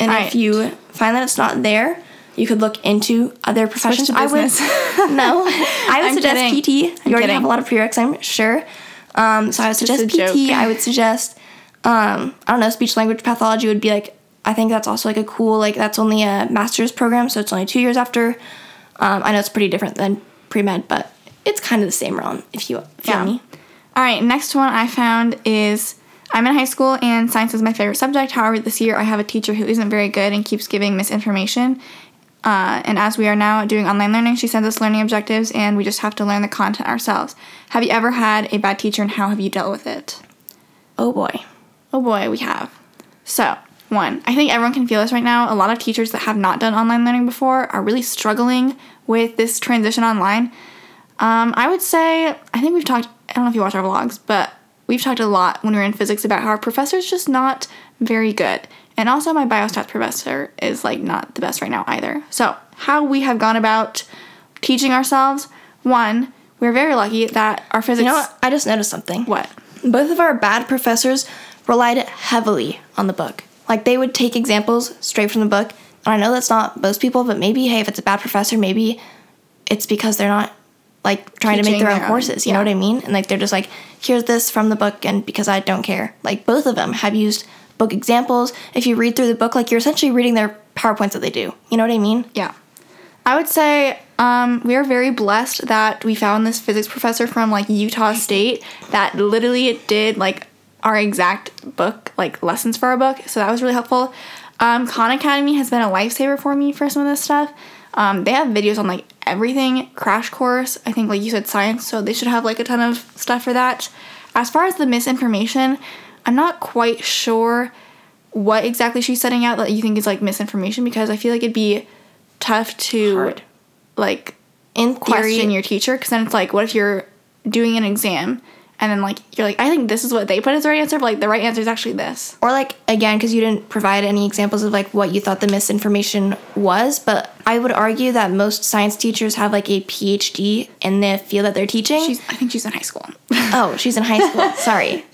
And Right. if you find that it's not there, you could look into other professions. I would [LAUGHS] no, I would I'm suggest kidding. PT. You I'm already kidding. have a lot of prereqs, I'm sure. Um, so I would suggest PT. joke. I would suggest, um, I don't know, speech language pathology would be like, I think that's also like a cool, like, that's only a master's program, so it's only two years after. Um, I know it's pretty different than pre med, but it's kind of the same realm, if you feel Yeah. me. All right, next one I found is I'm in high school and science is my favorite subject. However, this year I have a teacher who isn't very good and keeps giving misinformation. Uh, and as we are now doing online learning, she sends us learning objectives and we just have to learn the content ourselves. Have you ever had a bad teacher and how have you dealt with it? Oh boy. Oh boy, we have. So, one, I think everyone can feel this right now. A lot of teachers that have not done online learning before are really struggling with this transition online. Um, I would say, I think we've talked, I don't know if you watch our vlogs, but we've talked a lot when we were in physics about how our professor's just not very good. And also, my biostats professor is like not the best right now either. So, how we have gone about teaching ourselves one, we're very lucky that our physics. You know what? I just noticed something. What? Both of our bad professors relied heavily on the book. Like they would take examples straight from the book. And I know that's not most people, but maybe hey, if it's a bad professor, maybe it's because they're not like trying to make Teaching their own their own, courses. You know what I mean? And like they're just like, here's this from the book, and because I don't care. Like both of them have used book examples. If you read through the book, like you're essentially reading their PowerPoints that they do. You know what I mean? Yeah. I would say um, we are very blessed that we found this physics professor from like Utah State that literally did like our exact book, like lessons for our book. So that was really helpful. Um, Khan Academy has been a lifesaver for me for some of this stuff. Um, they have videos on like everything, crash course. I think like you said science, so they should have like a ton of stuff for that. As far as the misinformation, I'm not quite sure what exactly she's setting out that you think is like misinformation because I feel like it'd be tough to Hard. like In theory, question your teacher because then it's like what if you're doing an exam and then like you're like I think this is what they put as the right answer but like the right answer is actually this. or like again because you didn't provide any examples of like what you thought the misinformation was but i would argue that most science teachers have like a phd in the field that they're teaching She's I think she's in high school. [LAUGHS] oh she's in high school sorry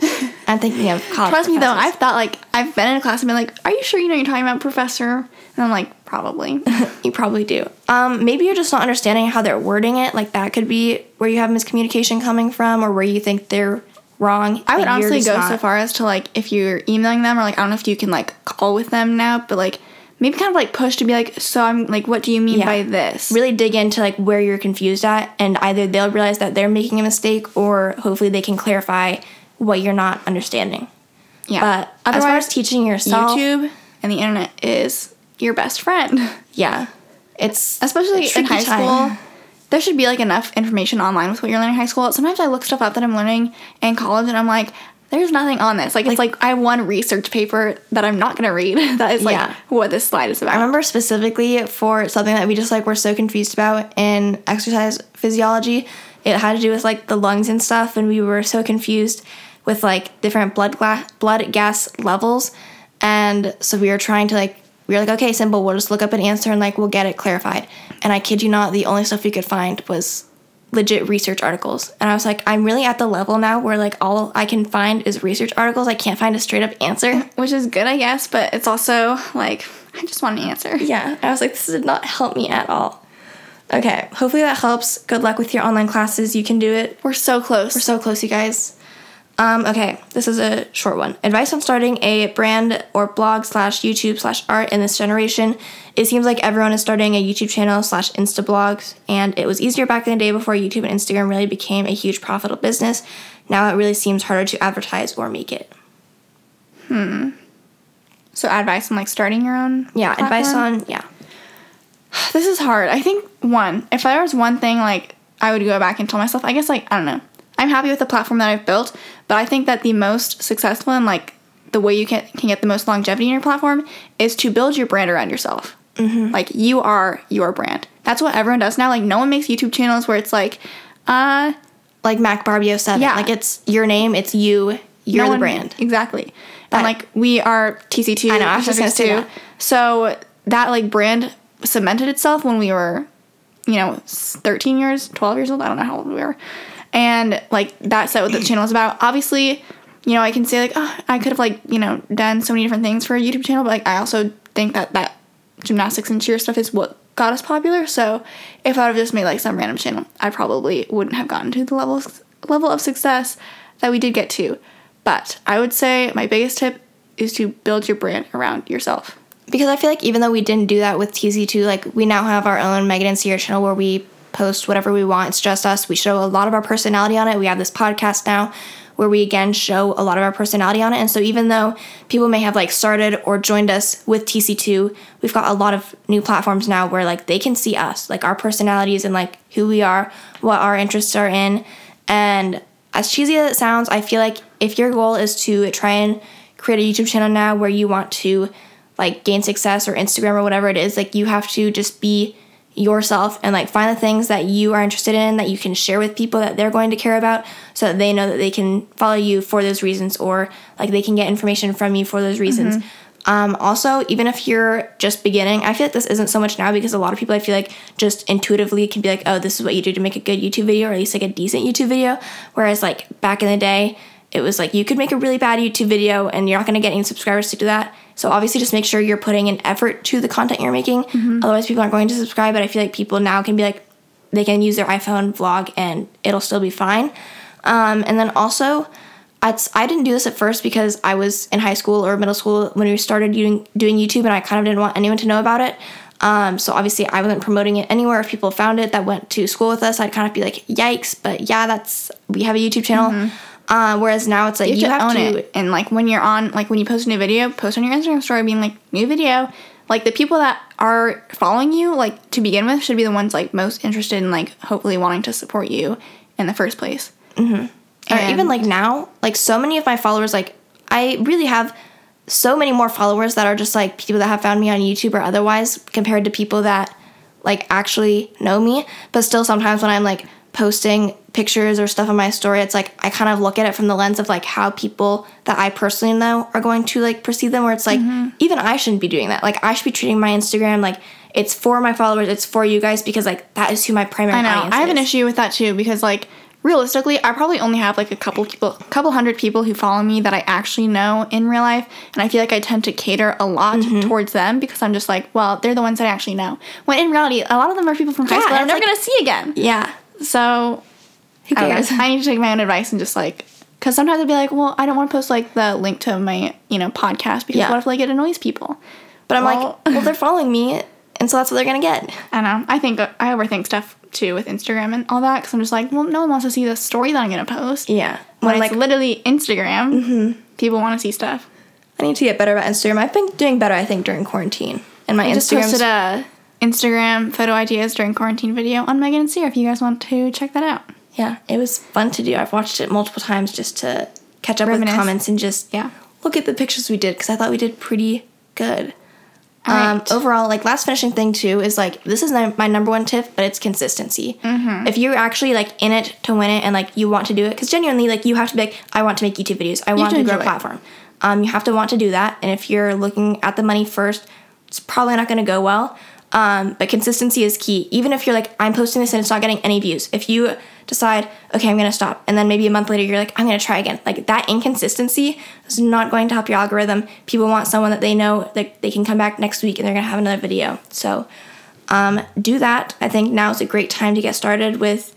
i'm thinking of college Trust me though. I've thought like I've been in a class and been like, "Are you sure you know you're talking about, professor?" And I'm like, "Probably." [LAUGHS] you probably do um maybe you're just not understanding how they're wording it like that could be where you have miscommunication coming from or where you think they're wrong I would honestly go not- so far as to like if you're emailing them or like I don't know if you can like call with them now, but like maybe kind of like push to be like, "So I'm like, what do you mean Yeah. by this?" really dig into like where you're confused at and either they'll realize that they're making a mistake or hopefully they can clarify what you're not understanding Yeah. but as far as teaching yourself YouTube and the internet is your best friend. yeah it's Especially in high time. school. There should be like enough information online with what you're learning in high school. Sometimes I look stuff up that I'm learning in college and I'm like, there's nothing on this. Like, it's like I have one research paper that I'm not gonna read. [LAUGHS] that is like Yeah. what this slide is about. I remember specifically for something that we just like were so confused about in exercise physiology. It had to do with like the lungs and stuff, and we were so confused with like different blood gla- blood gas levels, and so we were trying to like we were like, okay, simple, we'll just look up an answer and like we'll get it clarified. And I kid you not, the only stuff we could find was legit research articles. And I was like, I'm really at the level now where like all I can find is research articles. I can't find a straight up answer. which is good, I guess, but it's also like I just want an answer. Yeah, I was like, this did not help me at all. Okay, hopefully that helps. Good luck with your online classes. You can do it. We're so close. We're so close, you guys. Um, okay, this is a short one. Advice on starting a brand or blog slash YouTube slash art in this generation. It seems like everyone is starting a YouTube channel slash Insta blogs, and it was easier back in the day before YouTube and Instagram really became a huge profitable business. Now it really seems harder to advertise or make it. Hmm. So advice on like starting your own. Yeah, advice on yeah. [SIGHS] This is hard. I think one, if there was one thing like I would go back and tell myself, I guess like I don't know. I'm happy with the platform that I've built, but I think that the most successful and like the way you can can get the most longevity in your platform is to build your brand around yourself. Mm-hmm. Like you are your brand. That's what everyone does now. Like no one makes YouTube channels where it's like, uh, Like Mac Barbie 07. Yeah. Like it's your name, it's you, you're no the brand. exactly. But- and like we are TC2. I know, I was just gonna say that. So that like brand cemented itself when we were, you know, 13 years, 12 years old. I don't know how old we were, and like that's what the [CLEARS THROAT] channel is about. Obviously, you know, I can say like, oh, I could have like you know done so many different things for a YouTube channel, but like I also think that that gymnastics and cheer stuff is what got us popular. So if I would have just made like some random channel, I probably wouldn't have gotten to the level of, level of success that we did get to. But I would say my biggest tip is to build your brand around yourself. because I feel like even though we didn't do that with TC2, like we now have our own Megan and Ciera channel where we post whatever we want. It's just us. We show a lot of our personality on it. We have this podcast now where we again show a lot of our personality on it. And so even though people may have like started or joined us with TC2, we've got a lot of new platforms now where like they can see us, like our personalities and like who we are, what our interests are in. And as cheesy as it sounds, I feel like if your goal is to try and create a YouTube channel now where you want to like gain success or Instagram or whatever it is, like you have to just be yourself and like find the things that you are interested in that you can share with people that they're going to care about so that they know that they can follow you for those reasons or like they can get information from you for those reasons. Um, also, even if you're just beginning, I feel like this isn't so much now because a lot of people I feel like just intuitively can be like, oh, this is what you do to make a good YouTube video or at least like a decent YouTube video. Whereas like back in the day, it was like you could make a really bad YouTube video and you're not gonna get any subscribers to do that. So obviously just make sure you're putting an effort to the content you're making. Otherwise people aren't going to subscribe. But I feel like people now can be like they can use their iPhone vlog and it'll still be fine. Um, and then also I didn't do this at first because I was in high school or middle school when we started doing, doing YouTube and I kind of didn't want anyone to know about it. Um, so obviously I wasn't promoting it anywhere. If people found it that went to school with us, I'd kind of be like, yikes. But yeah, that's, we have a YouTube channel. Uh, whereas now it's like You have to own it. And like when you're on, like when you post a new video, post on your Instagram story being like, new video. Like the people that are following you, like to begin with, should be the ones like most interested in like hopefully wanting to support you in the first place. or even like now, like so many of my followers, like I really have so many more followers that are just like people that have found me on YouTube or otherwise compared to people that like actually know me. But still, sometimes when I'm like posting pictures or stuff on my story, it's like I kind of look at it from the lens of like how people that I personally know are going to like perceive them. Where it's like even I shouldn't be doing that. Like I should be treating my Instagram like it's for my followers, it's for you guys because like that is who my primary I know. audience I have an issue with that too because like realistically, I probably only have like a couple people, a couple hundred people who follow me that I actually know in real life, and I feel like I tend to cater a lot Mm-hmm. towards them because I'm just like, well, they're the ones that I actually know. When in reality, a lot of them are people from high Yeah, school that I'm never it's gonna see again. Yeah. So Who I, cares? I need to take my own advice and just like. Because sometimes I'd be like, well, I don't want to post like the link to my, you know, podcast because Yeah. what if like it annoys people? But I'm Well- like, well, they're [LAUGHS] following me, and so that's what they're gonna get. I know. I think uh, I overthink stuff too with Instagram and all that because I'm just like, well, no one wants to see the story that I'm gonna post. Yeah. When like literally Instagram, mm-hmm. people want to see stuff. I need to get better about Instagram. I've been doing better, I think, during quarantine. And my I just Instagram. posted a Instagram photo ideas during quarantine video on Megan and Ciera if you guys want to check that out. Yeah, it was fun to do. I've watched it multiple times just to catch up Reminisce. with comments and just Yeah. look at the pictures we did because I thought we did pretty good. Um, right. overall, like last finishing thing too is like this is my my number one tip, but it's consistency. Mm-hmm. If you're actually like in it to win it and like you want to do it, because genuinely like you have to be like I want to make YouTube videos, I want to to grow a platform. Um, you have to want to do that, and if you're looking at the money first, it's probably not going to go well. Um, but consistency is key. Even if you're like, I'm posting this and it's not getting any views. If you decide, okay, I'm gonna stop, and then maybe a month later you're like, I'm gonna try again. Like that inconsistency is not going to help your algorithm. People want someone that they know that they can come back next week and they're gonna have another video. So um, do that. I think now is a great time to get started with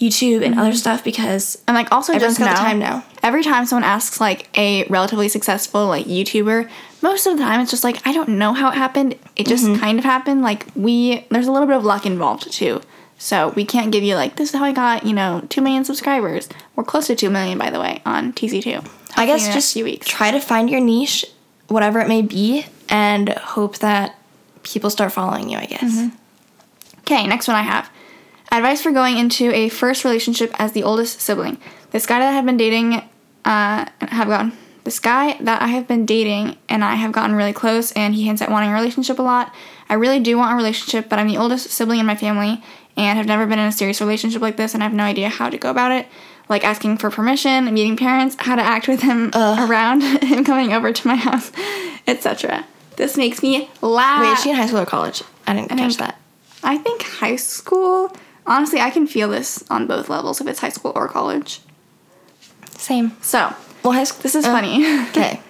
YouTube and other stuff because And like also just the time now. every time someone asks like a relatively successful like YouTuber, most of the time it's just like I don't know how it happened. It just Mm-hmm. kind of happened. Like we there's a little bit of luck involved too. So we can't give you like this is how I got, you know, 2 million subscribers. We're close to 2 million by the way on TC2. I guess just few weeks. try to find your niche, whatever it may be, and hope that people start following you. I guess. Mm-hmm. Okay, next one I have. Advice for going into a first relationship as the oldest sibling. This guy that I have been dating, uh, have gotten this guy that I have been dating and I have gotten really close, and he hints at wanting a relationship a lot. I really do want a relationship, but I'm the oldest sibling in my family and have never been in a serious relationship like this, and I have no idea how to go about it. Like asking for permission, meeting parents, how to act with him around, [LAUGHS] him coming over to my house, [LAUGHS] etc. This makes me laugh. Wait, is she in high school or college? I didn't catch think- that. I think high school. Honestly, I can feel this on both levels if it's high school or college. Same. So, Well, this is uh, funny. [LAUGHS] Okay.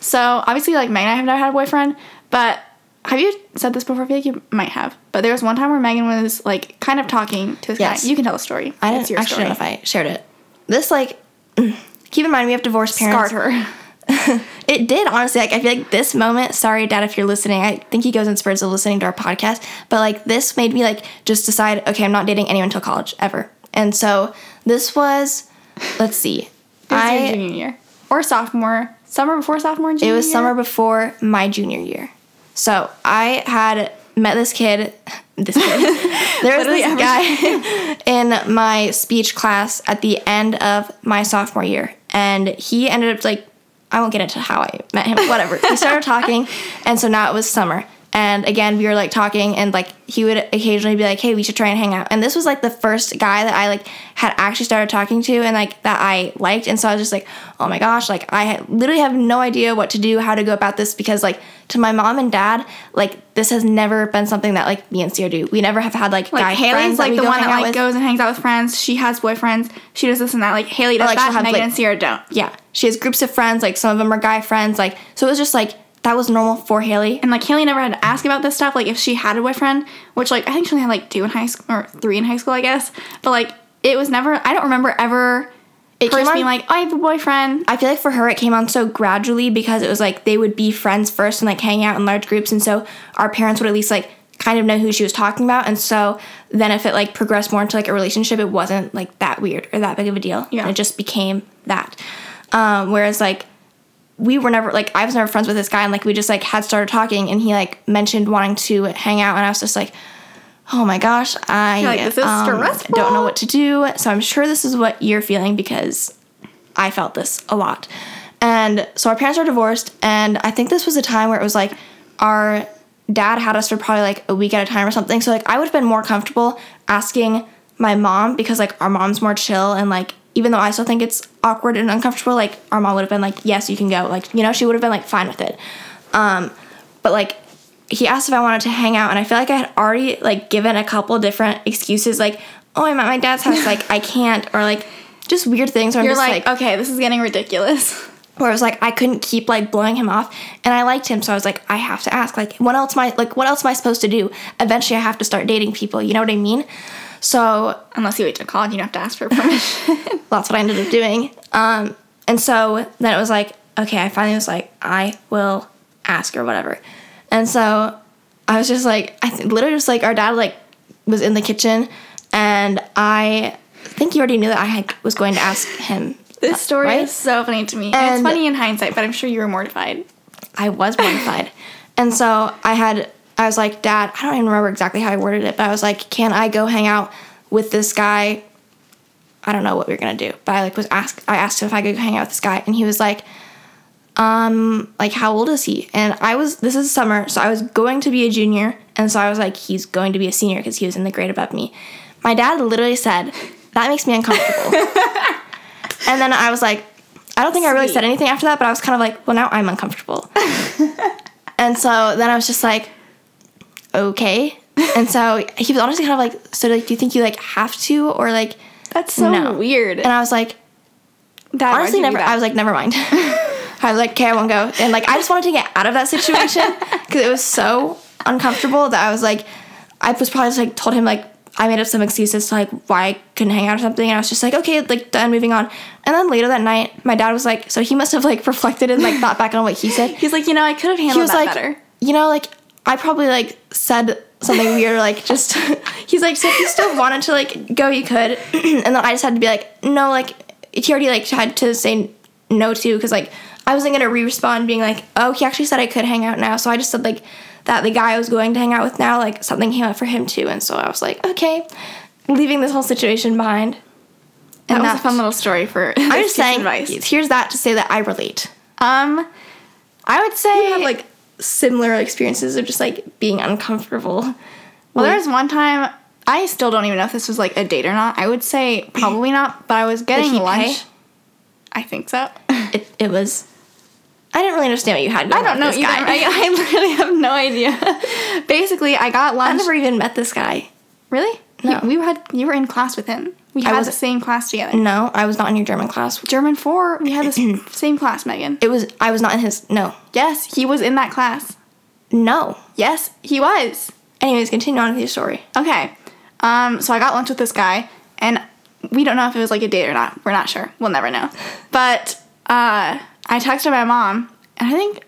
so, obviously, like Megan, and I have never had a boyfriend, but have you said this before? I feel like you might have. But there was one time where Megan was like kind of talking to this Yes. guy. You can tell the story. I didn't your actually story. know if I shared it. This like, [CLEARS THROAT] keep in mind we have divorced parents. Scarred her. [LAUGHS] It did honestly. Like I feel like this moment. Sorry, Dad, if you're listening. I think he goes in spurts of listening to our podcast. But like this made me like just decide. Okay, I'm not dating anyone until college ever. And so this was. Let's see. It was I junior year or sophomore, summer before sophomore. and it was year? summer before my junior year. So I had met this kid. [LAUGHS] This kid. [LAUGHS] there was this guy [LAUGHS] in my speech class at the end of my sophomore year, and he ended up like I won't get into how I met him. Whatever. we started talking, and so now it was summer. And again, we were like talking, and like he would occasionally be like, "Hey, we should try and hang out." And this was like the first guy that I like had actually started talking to, and like that I liked. And so I was just like, "Oh my gosh!" Like I had, literally have no idea what to do, how to go about this, because like to my mom and dad, like this has never been something that like me and Ciera do. We never have had like, Like guy Haley's friends like the one that like with. goes and hangs out with friends. She has boyfriends. She does this and that. Like Haley does like, that. have, Megan like- and Sierra don't. Yeah, she has groups of friends. Like some of them are guy friends. Like so, it was just like that was normal for Haley. And like Haley never had to ask about this stuff. Like if she had a boyfriend, which like I think she only had like two in high school or three in high school, I guess. But like it was never. I don't remember ever. It First came on- being like, oh, I have a boyfriend. I feel like for her it came on so gradually because it was like they would be friends first and like hang out in large groups and so our parents would at least like kind of know who she was talking about and so then if it like progressed more into like a relationship it wasn't like that weird or that big of a deal. Yeah. And it just became that. Um, whereas like we were never like I was never friends with this guy and like we just like had started talking and he like mentioned wanting to hang out and I was just like oh my gosh I like, "This is um, don't know what to do. So I'm sure this is what you're feeling because I felt this a lot. And so our parents are divorced, and I think this was a time where it was like our dad had us for probably like a week at a time or something. So like I would have been more comfortable asking my mom because like our mom's more chill and like even though I still think it's awkward and uncomfortable, like our mom would have been like, "Yes, you can go." Like you know, she would have been like fine with it. Um, but like he asked if I wanted to hang out, and I feel like I had already like given a couple different excuses, like, "Oh, I'm at my dad's house, like I [LAUGHS] can't," or like just weird things. Where You're I'm just like, like okay, this is getting ridiculous. [LAUGHS] where it was like I couldn't keep like blowing him off, and I liked him, so I was like, I have to ask, like, what else am I like, what else am I supposed to do? Eventually, I have to start dating people. You know what I mean? So Unless you wait to college, you don't have to ask for [LAUGHS] permission. [LAUGHS] that's what I ended up doing. Um, and so then it was like, okay, I finally was like, I will ask or whatever. And so I was just like, I th- literally just like our dad like was in the kitchen, and I think he already knew that I had, was going to ask him. this story Right? is so funny to me. And, And- it's funny in hindsight, but I'm sure you were mortified. I was mortified. and so I had, I was like, Dad, I don't even remember exactly how I worded it, but I was like, can I go hang out with this guy? I don't know what we were gonna do, but I like was asked. I asked him if I could hang out with this guy, and he was like, um, like how old is he? And I was. This is summer, so I was going to be a junior, and so I was like, he's going to be a senior because he was in the grade above me. My dad literally said, that makes me uncomfortable. [LAUGHS] and then I was like, I don't think I really said anything after that, but I was kind of like, well, now I'm uncomfortable. [LAUGHS] And so then I was just like, okay. And so he was honestly kind of like, so like, do you think you like have to or like? That's so No. weird. And I was like, that honestly, never. I was like, never mind. [LAUGHS] I was like, okay, I won't go. And like, I just wanted to get out of that situation [LAUGHS] because it was so uncomfortable that I was like, I was probably just like told him like I made up some excuses to like why I couldn't hang out or something. And I was just like, okay, like done, moving on. And then later that night, my dad was like, so he must have like [LAUGHS] reflected and like thought back on what he said. He's like, you know, I could have handled he was that like, better. you know, like I probably like said something weird, like just [LAUGHS] he's like, so if you still wanted to like go, you could, [CLEARS THROAT] and then I just had to be like, no, like he already like had to say no to because like I wasn't gonna re-respond being like, oh, he actually said I could hang out now, so I just said like that the guy I was going to hang out with now, like something came up for him too, and so I was like, okay, leaving this whole situation behind. That And was a fun little story for [LAUGHS] I'm just saying, advice. here's that to say that I relate. Um, I would say I have like similar experiences of just like being uncomfortable. Well, there was one time I still don't even know if this was like a date or not. I would say probably not, but I was getting lunch. pay? I think so. it, it was I didn't really understand what you had I don't on know with either. guy. I, I literally have no idea. [LAUGHS] Basically, I got lunch. I never even met this guy. really? No. We had you were in class with him. We had was- the same class together. No, I was not in your German class. German four. We had the [CLEARS THROAT] same class, Megan. It was I was not in his no. Yes, he was in that class. No. Yes, he was. Anyways, continue on with your story. Okay. Um, so I got lunch with this guy, and we don't know if it was like a date or not. We're not sure. We'll never know. [LAUGHS] But uh, I texted my mom, and I think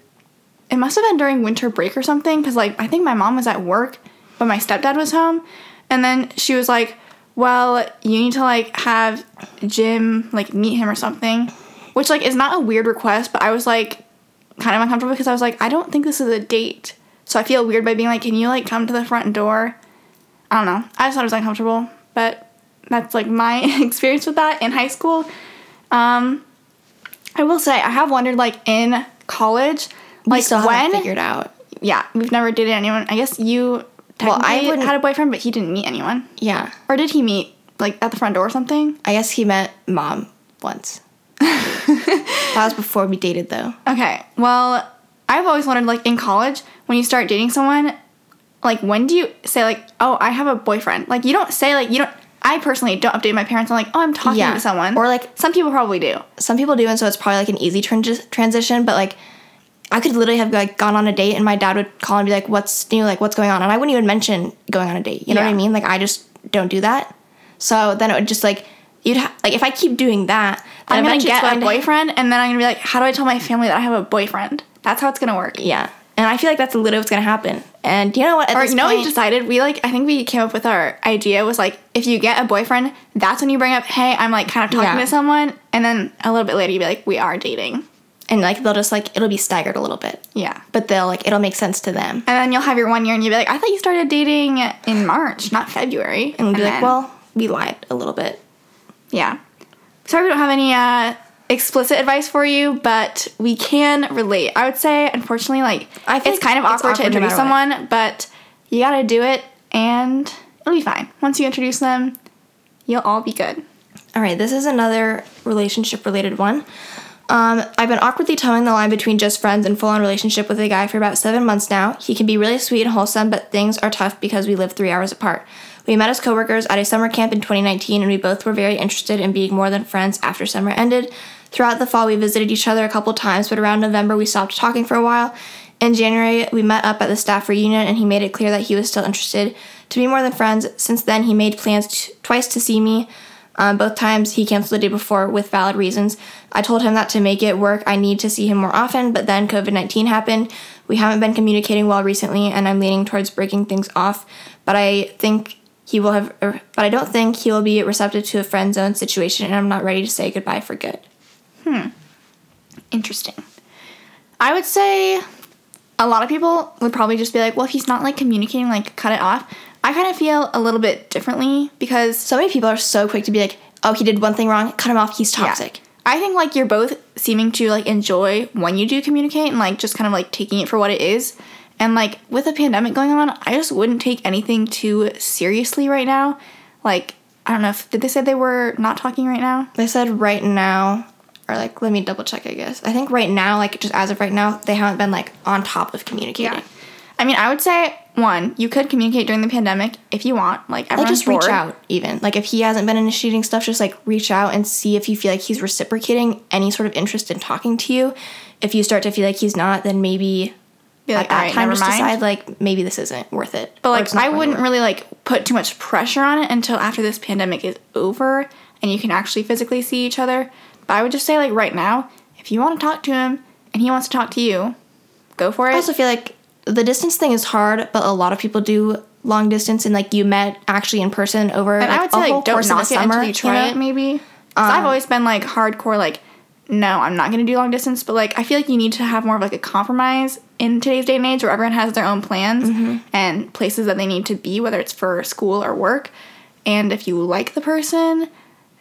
it must have been during winter break or something, because like I think my mom was at work, but my stepdad was home, and then she was like, "Well, you need to like have Jim like meet him or something," which like is not a weird request, but I was like kind of uncomfortable because I was like, I don't think this is a date. So I feel weird by being like, can you like come to the front door? I don't know. I just thought it was uncomfortable, but that's like my [LAUGHS] experience with that in high school. Um, I will say I have wondered like in college, We like still haven't when figured out. yeah, we've never dated anyone. I guess you Well, I wouldn't- had a boyfriend, but he didn't meet anyone, Yeah. or did he meet like at the front door or something? I guess he met mom once. [LAUGHS] that was before we dated though. Okay. Well, I've always wondered, like, in college, when you start dating someone, like, when do you say, like, oh, I have a boyfriend? Like, you don't say, like, you don't. I personally don't update my parents I'm like, oh, I'm talking Yeah. to someone. Or, like- some people probably do. Some people do, and so it's probably like an easy transi- transition. But like, I could literally have like gone on a date, and my dad would call and be like, "What's new? Like, what's going on?" And I wouldn't even mention going on a date. You know what I mean? Like, I just don't do that. So then it would just like you'd ha- like if I keep doing that, then I'm gonna get a boyfriend, and then I'm gonna be like, how do I tell my family that I have a boyfriend? That's how it's gonna work. Yeah, and I feel like that's literally what's gonna happen. And you know what? At Or you know, what we decided we like. I think we came up with our idea was like, if you get a boyfriend, that's when you bring up, hey, I'm like kind of talking Yeah. to someone, and then a little bit later you'd be like, we are dating. And like they'll just like it'll be staggered a little bit, Yeah. but they'll like it'll make sense to them. And then you'll have your one year and you'll be like, I thought you started dating in March, not February. And we'll be like, then- well, we lied a little bit. yeah. Sorry we don't have any uh, explicit advice for you, but we can relate. I would say, unfortunately, like I feel it's kind of it's awkward to awkward no introduce what. someone, but you gotta do it, and it'll be fine. Once you introduce them, you'll all be good. All right, this is another relationship related one. Um, I've been awkwardly toeing the line between just friends and full on relationship with a guy for about seven months now. He can be really sweet and wholesome, but things are tough because we live three hours apart. We met as coworkers at a summer camp in 2019, and we both were very interested in being more than friends after summer ended. Throughout the fall, we visited each other a couple times, but around November, we stopped talking for a while. In January, we met up at the staff reunion, and he made it clear that he was still interested to be more than friends. Since then, he made plans t- twice to see me. Um, both times he canceled the day before with valid reasons. I told him that to make it work, I need to see him more often, but then COVID 19 happened. We haven't been communicating well recently, and I'm leaning towards breaking things off. But I think he will have, er, but I don't think he will be receptive to a friend zone situation, and I'm not ready to say goodbye for good. Hmm. Interesting. I would say a lot of people would probably just be like, well, if he's not like communicating, like cut it off. I kind of feel a little bit differently because So many people are so quick to be like, oh, he did one thing wrong, cut him off, he's Yeah. toxic. I think like you're both seeming to like enjoy when you do communicate and like just kind of like taking it for what it is. And like with a pandemic going on, I just wouldn't take anything too seriously right now. Like I don't know if did they say they were not talking right now? They said right now, or like, let me double check, I guess. I think right now, like just as of right now, they haven't been like on top of communicating. Yeah. I mean, I would say one, you could communicate during the pandemic if you want. Like Like everyone's just reach out even. Like if he hasn't been initiating stuff, just like reach out and see if you feel like he's reciprocating any sort of interest in talking to you. If you start to feel like he's not, then maybe Be like, at that "Alright, time just mind." decide like maybe this isn't worth it. But like I wouldn't really like put too much pressure on it until after this pandemic is over and you can actually physically see each other. But I would just say like right now, if you want to talk to him and he wants to talk to you, go for it. I also feel like the distance thing is hard, but a lot of people do long distance and like you met actually in person over like, I would a say whole like don't course of the knock it summer, until you try know? it maybe. 'Cause I've um, always been like hardcore like no, I'm not going to do long distance, but like I feel like you need to have more of like a compromise in today's day and age where everyone has their own plans mm-hmm. and places that they need to be whether it's for school or work. And if you like the person,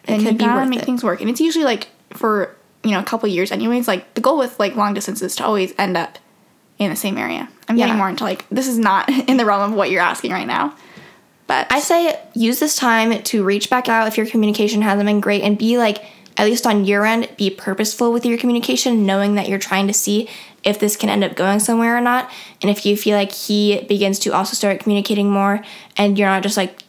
then you gotta make it. things work. And it's usually like for, you know, a couple years anyways, like the goal with like long distance is to always end up in the same area. I'm getting more into like this is not [LAUGHS] in the realm of what you're asking right now. But I say use this time to reach back out if your communication hasn't been great and be like, at least on your end, be purposeful with your communication, knowing that you're trying to see if this can end up going somewhere or not. And if you feel like he begins to also start communicating more and you're not just like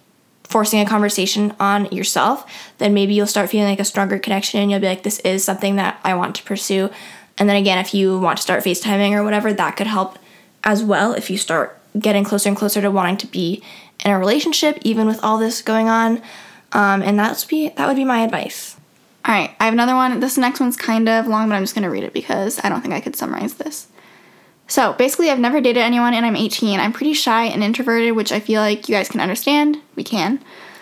forcing a conversation on yourself, then maybe you'll start feeling like a stronger connection and you'll be like, this is something that I want to pursue. And then again, if you want to start FaceTiming or whatever, that could help as well if you start getting closer and closer to wanting to be in a relationship, even with all this going on. Um, and that's be that would be my advice. All right, I have another one. This next one's kind of long, but I'm just to read it because I don't think I could summarize this. So, basically, I've never dated anyone and I'm 18. I'm pretty shy and introverted, which I feel like you guys can understand. We can.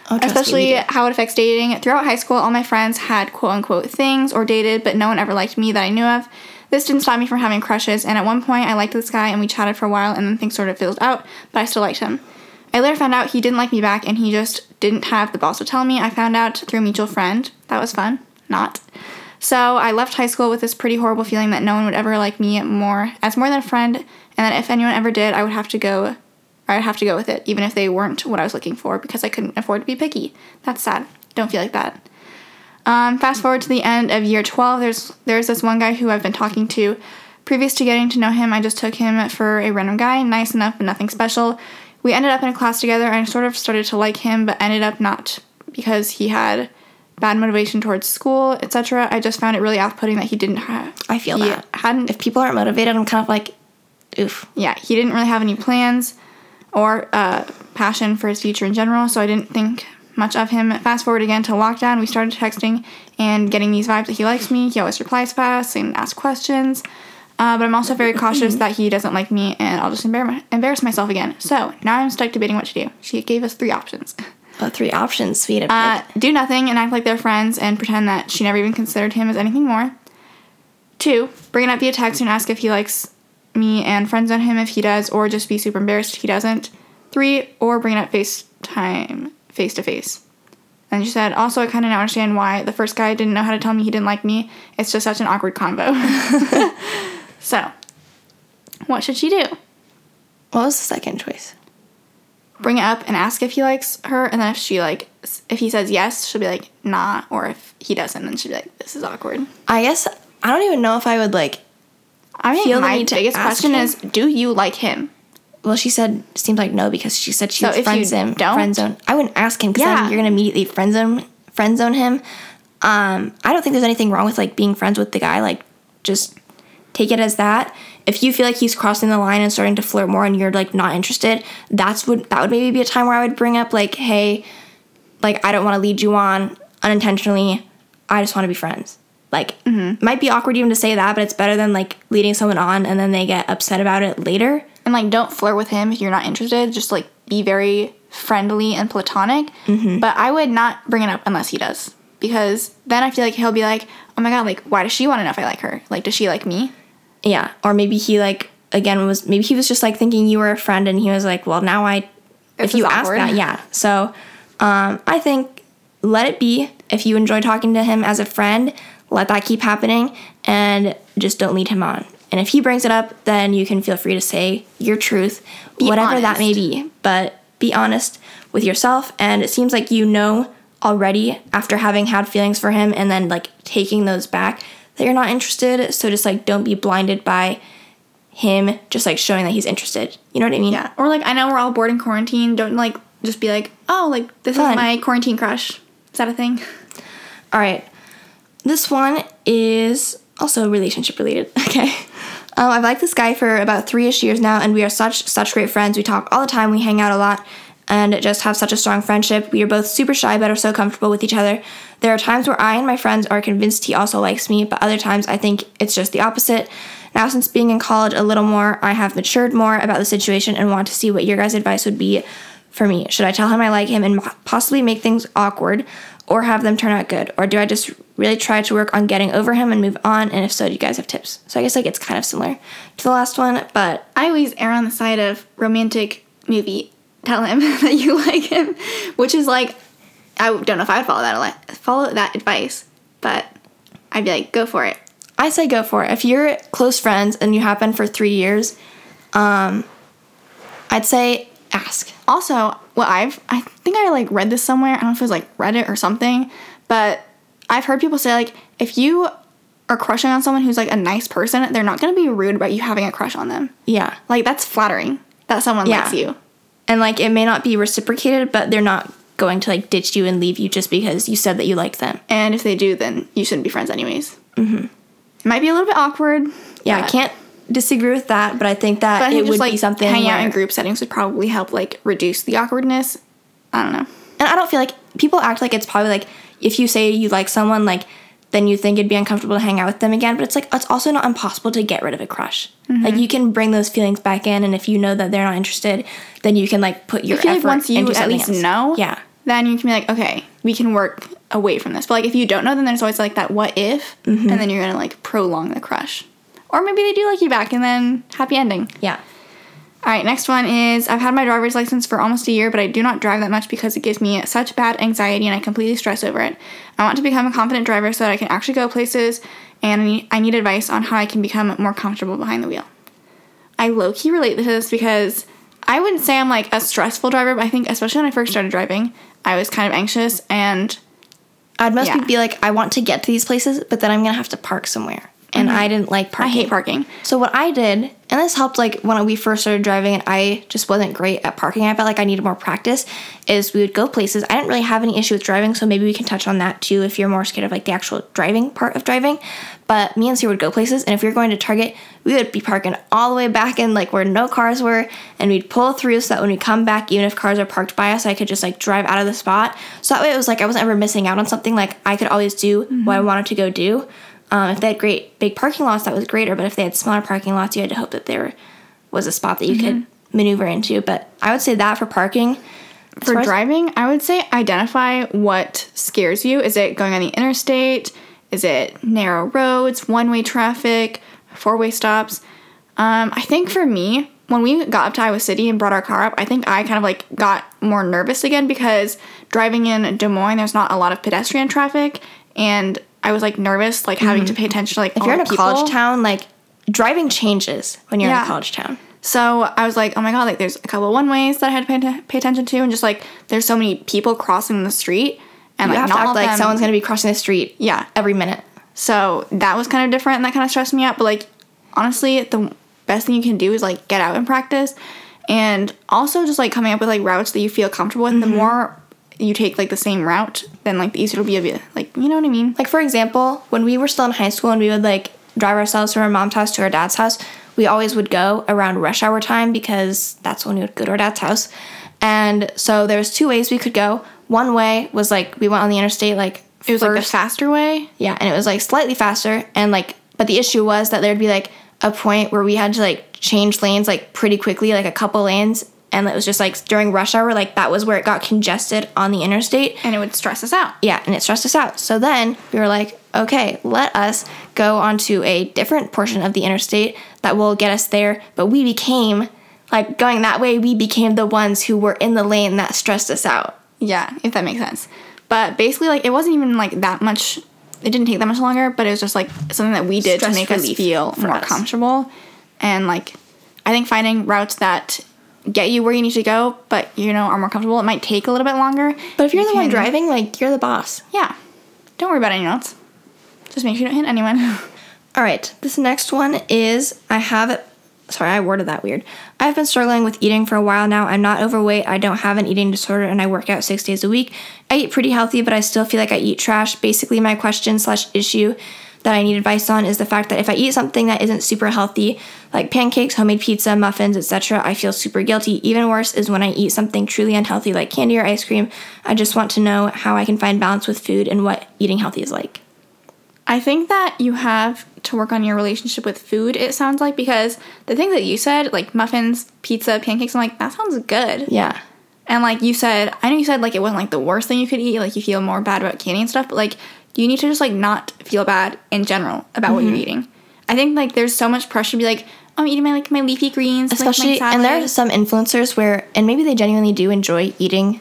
Oh, trust me, Especially how it affects dating. Throughout high school, all my friends had quote unquote things or dated, but no one ever liked me that I knew of. This didn't stop me from having crushes, and at one point I liked this guy and we chatted for a while and then things sort of fizzled out, but I still liked him. I later found out he didn't like me back and he just didn't have the balls to tell me. I found out through a mutual friend. That was fun. Not. So I left high school with this pretty horrible feeling that no one would ever like me more as more than a friend, and that if anyone ever did, I would have to go I would have to go with it, even if they weren't what I was looking for, because I couldn't afford to be picky. That's sad. Don't feel like that. Um, fast forward to the end of year 12, there's there's this one guy who I've been talking to. Previous to getting to know him, I just took him for a random guy, nice enough, but nothing special. We ended up in a class together, and I sort of started to like him, but ended up not because he had bad motivation towards school, etc. I just found it really off-putting that he didn't have. I feel he that. hadn't If people aren't motivated, I'm kind of like, oof. yeah, he didn't really have any plans or uh, passion for his future in general, so I didn't think much of him. Fast forward again to lockdown, we started texting and getting these vibes that he likes me. He always replies fast and asks questions. Uh, but I'm also very cautious that he doesn't like me and I'll just embar- embarrass myself again. So now I'm stuck debating what to do. She gave us three options. Oh, three options, sweet. Uh, do nothing and act like they're friends and pretend that she never even considered him as anything more. Two, bring it up via text and ask if he likes me and friends on him if he does, or just be super embarrassed if he doesn't. Three, or bring it up FaceTime face to face. And she said, also, I kind of now understand why the first guy didn't know how to tell me he didn't like me. It's just such an awkward convo. [LAUGHS] so, what should she do? What was the second choice? Bring it up and ask if he likes her, and then if she like, if he says yes, she'll be like, nah. Or if he doesn't, then she'll be like, this is awkward. I guess I don't even know if I would like. I think Feel the my biggest question him? is, do you like him? Well, she said seemed like no because she said she So would if friend you zone. don't? Friend zone. I wouldn't ask him because Yeah. then you're gonna immediately friend zone friend zone him. Um, I don't think there's anything wrong with like being friends with the guy. Like, just take it as that. If you feel like he's crossing the line and starting to flirt more, and you're like not interested, that's would that would maybe be a time where I would bring up like, hey, like I don't want to lead you on unintentionally. I just want to be friends. Like, might be awkward even to say that, but it's better than like leading someone on and then they get upset about it later. And like, don't flirt with him if you're not interested. Just like, be very friendly and platonic. But I would not bring it up unless he does. Because then I feel like he'll be like, oh my god, like, why does she want to know if I like her? Like, does she like me? Yeah, or maybe he like again was maybe he was just like thinking you were a friend, and he was like, well, now I, This if you ask that, yeah. So, um, I think let it be. If you enjoy talking to him as a friend, let that keep happening, and just don't lead him on. And if he brings it up, then you can feel free to say your truth, Be whatever that may be. But be honest with yourself, and it seems like you know already after having had feelings for him, and then like taking those back that you're not interested. So just like don't be blinded by him just like showing that he's interested. You know what I mean? Yeah. Or like, I know we're all bored in quarantine. Don't like, just be like, oh, like, this Fun. is my quarantine crush. Is that a thing? All right. This one is also relationship related. [LAUGHS] Okay. Um, I've liked this guy for about three ish years now, and we are such such great friends. We talk all the time. We hang out a lot, and just have such a strong friendship. We are both super shy, but are so comfortable with each other. There are times where I and my friends are convinced he also likes me, but other times I think it's just the opposite. Now, since being in college a little more, I have matured more about the situation and want to see what your guys' advice would be for me. Should I tell him I like him and possibly make things awkward, or have them turn out good? Or do I just really try to work on getting over him and move on? And if so, do you guys have tips? So I guess like it's kind of similar to the last one, but I always err on the side of romantic movie. Tell [LAUGHS] him that you like him, which is like, I don't know if I would follow that follow that advice, but I'd be like, go for it. I say go for it. If you're close friends and you have been for three years, um, I'd say ask. Also, what I've I think I like read this somewhere. I don't know if it was like Reddit or something, but I've heard people say like if you are crushing on someone who's like a nice person, they're not gonna be rude about you having a crush on them. Yeah. Like that's flattering that someone Yeah. likes you. And like it may not be reciprocated, but they're not going to like ditch you and leave you just because you said that you liked them. And if they do, then you shouldn't be friends anyways. Mm-hmm. It might be a little bit awkward. Yeah, I can't disagree with that, but I think that I think it just would like be something hanging out in group settings would probably help like reduce the awkwardness. I don't know. And I don't feel like people act like it's probably like if you say you like someone, like then you think it'd be uncomfortable to hang out with them again. But it's like it's also not impossible to get rid of a crush. Mm-hmm. Like you can bring those feelings back in, and if you know that they're not interested, then you can like put your I feel like once you at least else. know, Yeah, then you can be like, okay, we can work away from this. But like if you don't know, then there's always like that what if, Mm-hmm. and then you're gonna like prolong the crush. Or maybe they do like you back, and then happy ending. yeah. All right, next one is I've had my driver's license for almost a year, but I do not drive that much because it gives me such bad anxiety and I completely stress over it. I want to become a confident driver so that I can actually go places, and I need, I need advice on how I can become more comfortable behind the wheel. I low key relate to this because I wouldn't say I'm like a stressful driver, but I think especially when I first started driving, I was kind of anxious and I'd mostly Yeah. be like, I want to get to these places, but then I'm gonna have to park somewhere, and I didn't like Mm-hmm. I hate parking. So what I did, and this helped like when we first started driving and I just wasn't great at parking. I felt like I needed more practice. Is we would go places. I didn't really have any issue with driving, so maybe we can touch on that too if you're more scared of like the actual driving part of driving. But me and Ciera would go places, and if we were going to Target, we would be parking all the way back in like where no cars were, and we'd pull through so that when we come back, even if cars are parked by us, I could just like drive out of the spot. So that way it was like I wasn't ever missing out on something. Like I could always do what I mm-hmm. wanted to go do. Um, if they had great big parking lots, that was greater. But if they had smaller parking lots, you had to hope that there was a spot that you could maneuver into. But I would say that for parking. As For driving, I would say identify what scares you. Is it going on the interstate? Is it narrow roads, one way traffic, four way stops? Um, I think for me, when we got up to Iowa City and brought our car up, I think I kind of like got more nervous again because driving in Des Moines, there's not a lot of pedestrian traffic, and I was like nervous, like having to pay attention to like Mm-hmm. If you're in a college town, like driving changes when you're in a college town. So I was like, oh my god, like there's a couple one ways that I had to pay, pay attention to, and just like there's so many people crossing the street, and You like not to all act of like them- someone's gonna be crossing the street. Yeah. every minute. So that was kind of different, and that kind of stressed me out. But like honestly, the best thing you can do is like get out and practice, and also just like coming up with like routes that you feel comfortable with. The more you take like the same route, then like the easier it'll be. Of like you know what I mean? Like for example, when we were still in high school and we would like drive ourselves from our mom's house to our dad's house, we always would go around rush hour time because that's when we would go to our dad's house. And so there was two ways we could go. One way was like we went on the interstate like It was like the faster way. Yeah, and it was like slightly faster and like but the issue was that there'd be like a point where we had to like change lanes like pretty quickly, like a couple lanes, and it was just like during rush hour, like that was where it got congested on the interstate. and it would stress us out. Yeah, and it stressed us out. So then we were like, okay, let us go onto a different portion of the interstate that will get us there. But we became like going that way, we became the ones who were in the lane that stressed us out. Yeah, if that makes sense. But basically, like it wasn't even like that much. It didn't take that much longer, but it was just like something that we did Stress to make us feel more us. comfortable. And like, I think finding routes that get you where you need to go, but you know are more comfortable. It might take a little bit longer. But if you're You the one driving, like you're the boss. yeah, don't worry about anyone else. Just make sure you don't hit anyone. [LAUGHS] All right, this next one is I have sorry, I worded that weird. I've been struggling with eating for a while now. I'm not overweight, I don't have an eating disorder, and I work out six days a week. I eat pretty healthy, but I still feel like I eat trash. Basically, my question slash issue that I need advice on is the fact that if I eat something that isn't super healthy, like pancakes, homemade pizza, muffins, etc., I feel super guilty. Even worse is when I eat something truly unhealthy like candy or ice cream. I just want to know how I can find balance with food and what eating healthy is like. I think that you have to work on your relationship with food, it sounds like, because the thing that you said, like muffins, pizza, pancakes, I'm like, that sounds good. Yeah. And like you said, I know you said like it wasn't like the worst thing you could eat, like you feel more bad about candy and stuff, but like you need to just like not feel bad in general about what you're Mm-hmm. eating. I think like there's so much pressure to be like, oh, I'm eating my like my leafy greens, like, my especially and there are some influencers where and maybe they genuinely do enjoy eating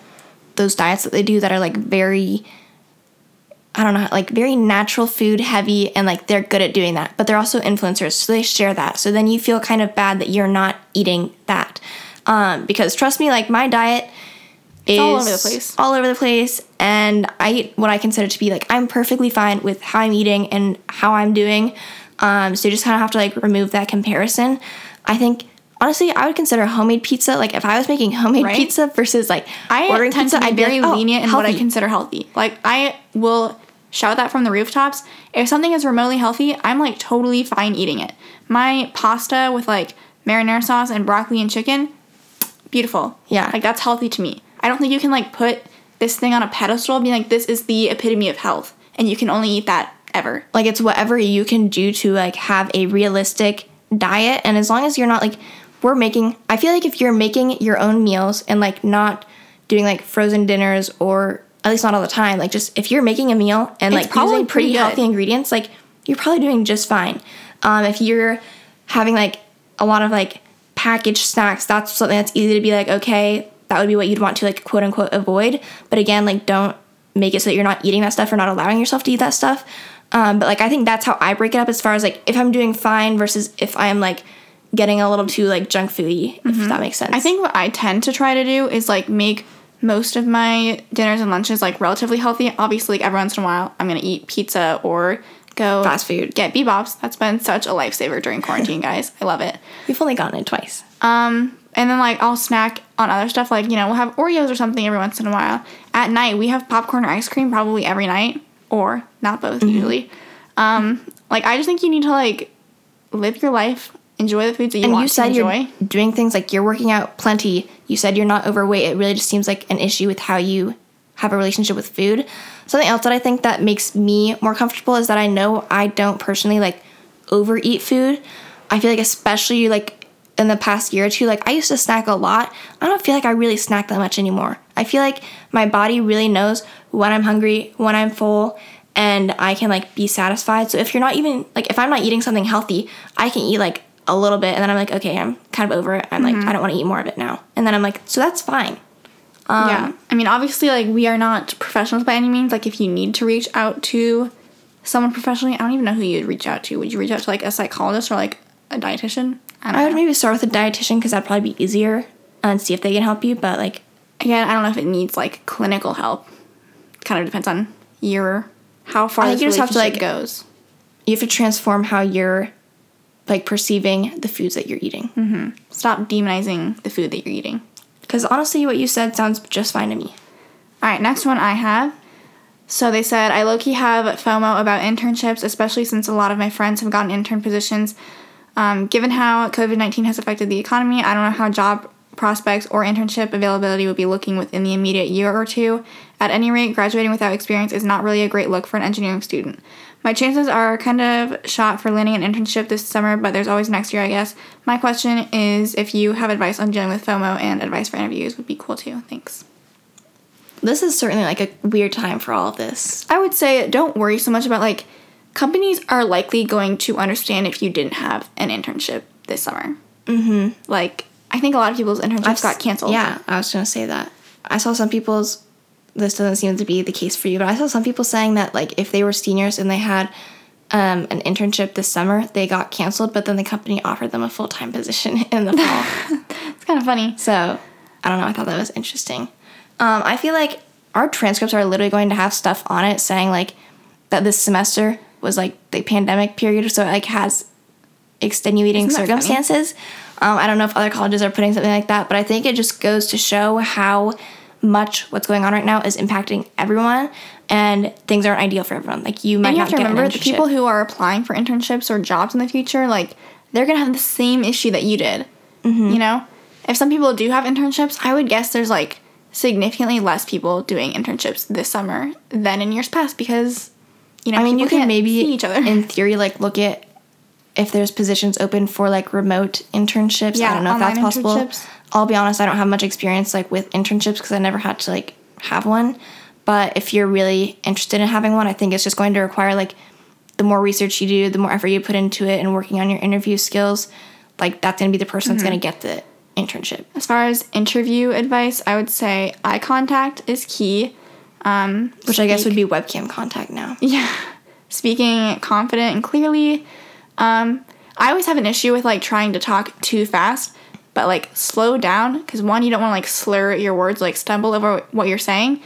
those diets that they do that are like very i don't know like very natural food heavy and like they're good at doing that but they're also influencers so they share that so then you feel kind of bad that you're not eating that um, because trust me like my diet is all over the place. all over the place and i eat what i consider to be like i'm perfectly fine with how i'm eating and how i'm doing um, so you just kind of have to like remove that comparison i think honestly i would consider homemade pizza like if i was making homemade Right? pizza versus like I ordering tend pizza to be i'd very like, oh, lenient in what I consider healthy. Like I will shout that from the rooftops. If something is remotely healthy, I'm like totally fine eating it. My pasta with like marinara sauce and broccoli and chicken, beautiful. Yeah. Like that's healthy to me. I don't think you can like put this thing on a pedestal and be like, this is the epitome of health. And you can only eat that ever. like it's whatever you can do to like have a realistic diet and as long as you're not like we're making i feel like if you're making your own meals and like not doing like frozen dinners or at least not all the time like just if you're making a meal and It's like probably using pretty pretty healthy ingredients like you're probably doing just fine um, if you're having like a lot of like packaged snacks that's something that's easy to be like okay that would be what you'd want to like quote unquote avoid but again like don't make it so that you're not eating that stuff or not allowing yourself to eat that stuff um, but like i think that's how i break it up as far as like if i'm doing fine versus if i'm like getting a little too like junk foody if that makes sense I think what I tend to try to do is like make most of my dinners and lunches like relatively healthy. Obviously, like every once in a while, I'm gonna eat pizza or go Fast food. Get bebop's. That's been such a lifesaver during quarantine, guys. I love it. we've only gotten it twice Um, and then like I'll snack on other stuff. Like you know, we'll have Oreos or something every once in a while. At night, we have popcorn or ice cream probably every night, or not both Mm-hmm. usually. Um, like I just think you need to like live your life, enjoy the foods that you and want you said to enjoy. you're doing things like you're working out plenty you said you're not overweight it really just seems like an issue with how you have a relationship with food something else that i think that makes me more comfortable is that i know i don't personally like overeat food i feel like especially like in the past year or two like i used to snack a lot i don't feel like i really snack that much anymore i feel like my body really knows when i'm hungry when i'm full and i can like be satisfied so if you're not even like if i'm not eating something healthy i can eat like a little bit, and then I'm like, okay, I'm kind of over it. I'm like, I don't want to eat more of it now. And then I'm like, so that's fine. Um, yeah. I mean, obviously, like, we are not professionals by any means. Like, if you need to reach out to someone professionally, I don't even know who you'd reach out to. Would you reach out to, like, a psychologist or, like, a dietitian? I I would know. maybe start with a dietitian because that'd probably be easier and see if they can help you. But like, Again, I don't know if it needs, like, clinical help. Kind of depends on your, how far I think you just have to, like- goes. you have to transform how you're like perceiving the foods that you're eating. Mm-hmm. Stop demonizing the food that you're eating. Because honestly, what you said sounds just fine to me. All right, next one I have. So they said, I low key have FOMO about internships, especially since a lot of my friends have gotten intern positions. Um, given how COVID 19 has affected the economy, I don't know how job prospects or internship availability would be looking within the immediate year or two. At any rate, graduating without experience is not really a great look for an engineering student. My chances are kind of shot for landing an internship this summer, but there's always next year, I guess. My question is if you have advice on dealing with FOMO and advice for interviews would be cool too. Thanks. This is certainly like a weird time for all of this. I would say don't worry so much about like companies are likely going to understand if you didn't have an internship this summer. Mm-hmm. Like I think a lot of people's internships got canceled. Yeah, I was gonna say that. I saw some people's. This doesn't seem to be the case for you, but I saw some people saying that like if they were seniors and they had um, an internship this summer, they got canceled, but then the company offered them a full time position [LAUGHS] in the fall. [LAUGHS] it's kind of funny. So I don't know. I thought that was interesting. Um, I feel like our transcripts are literally going to have stuff on it saying like that this semester was like the pandemic period, so it like has extenuating Isn't that funny? circumstances. Um, I don't know if other colleges are putting something like that, but I think it just goes to show how much what's going on right now is impacting everyone, and things aren't ideal for everyone. Like you might And you have to remember the people who are applying for internships or jobs in the future, like they're gonna have the same issue that you did. Mm-hmm. You know, if some people do have internships, I would guess there's like significantly less people doing internships this summer than in years past because you know I mean, you can maybe, each other. in theory, like look at if there's positions open for like remote internships. Yeah, I don't know if that's possible. I'll be honest, I don't have much experience like with internships because I never had to like have one. But if you're really interested in having one, I think it's just going to require like the more research you do, the more effort you put into it, and working on your interview skills. Like that's gonna be the person that's Mm-hmm. gonna get the internship. As far as interview advice, I would say eye contact is key. Um, Which I guess would be webcam contact now. [LAUGHS] yeah, speaking confident and clearly. Um, I always have an issue with like trying to talk too fast, but like slow down because one, you don't want to like slur your words, like stumble over what you're saying,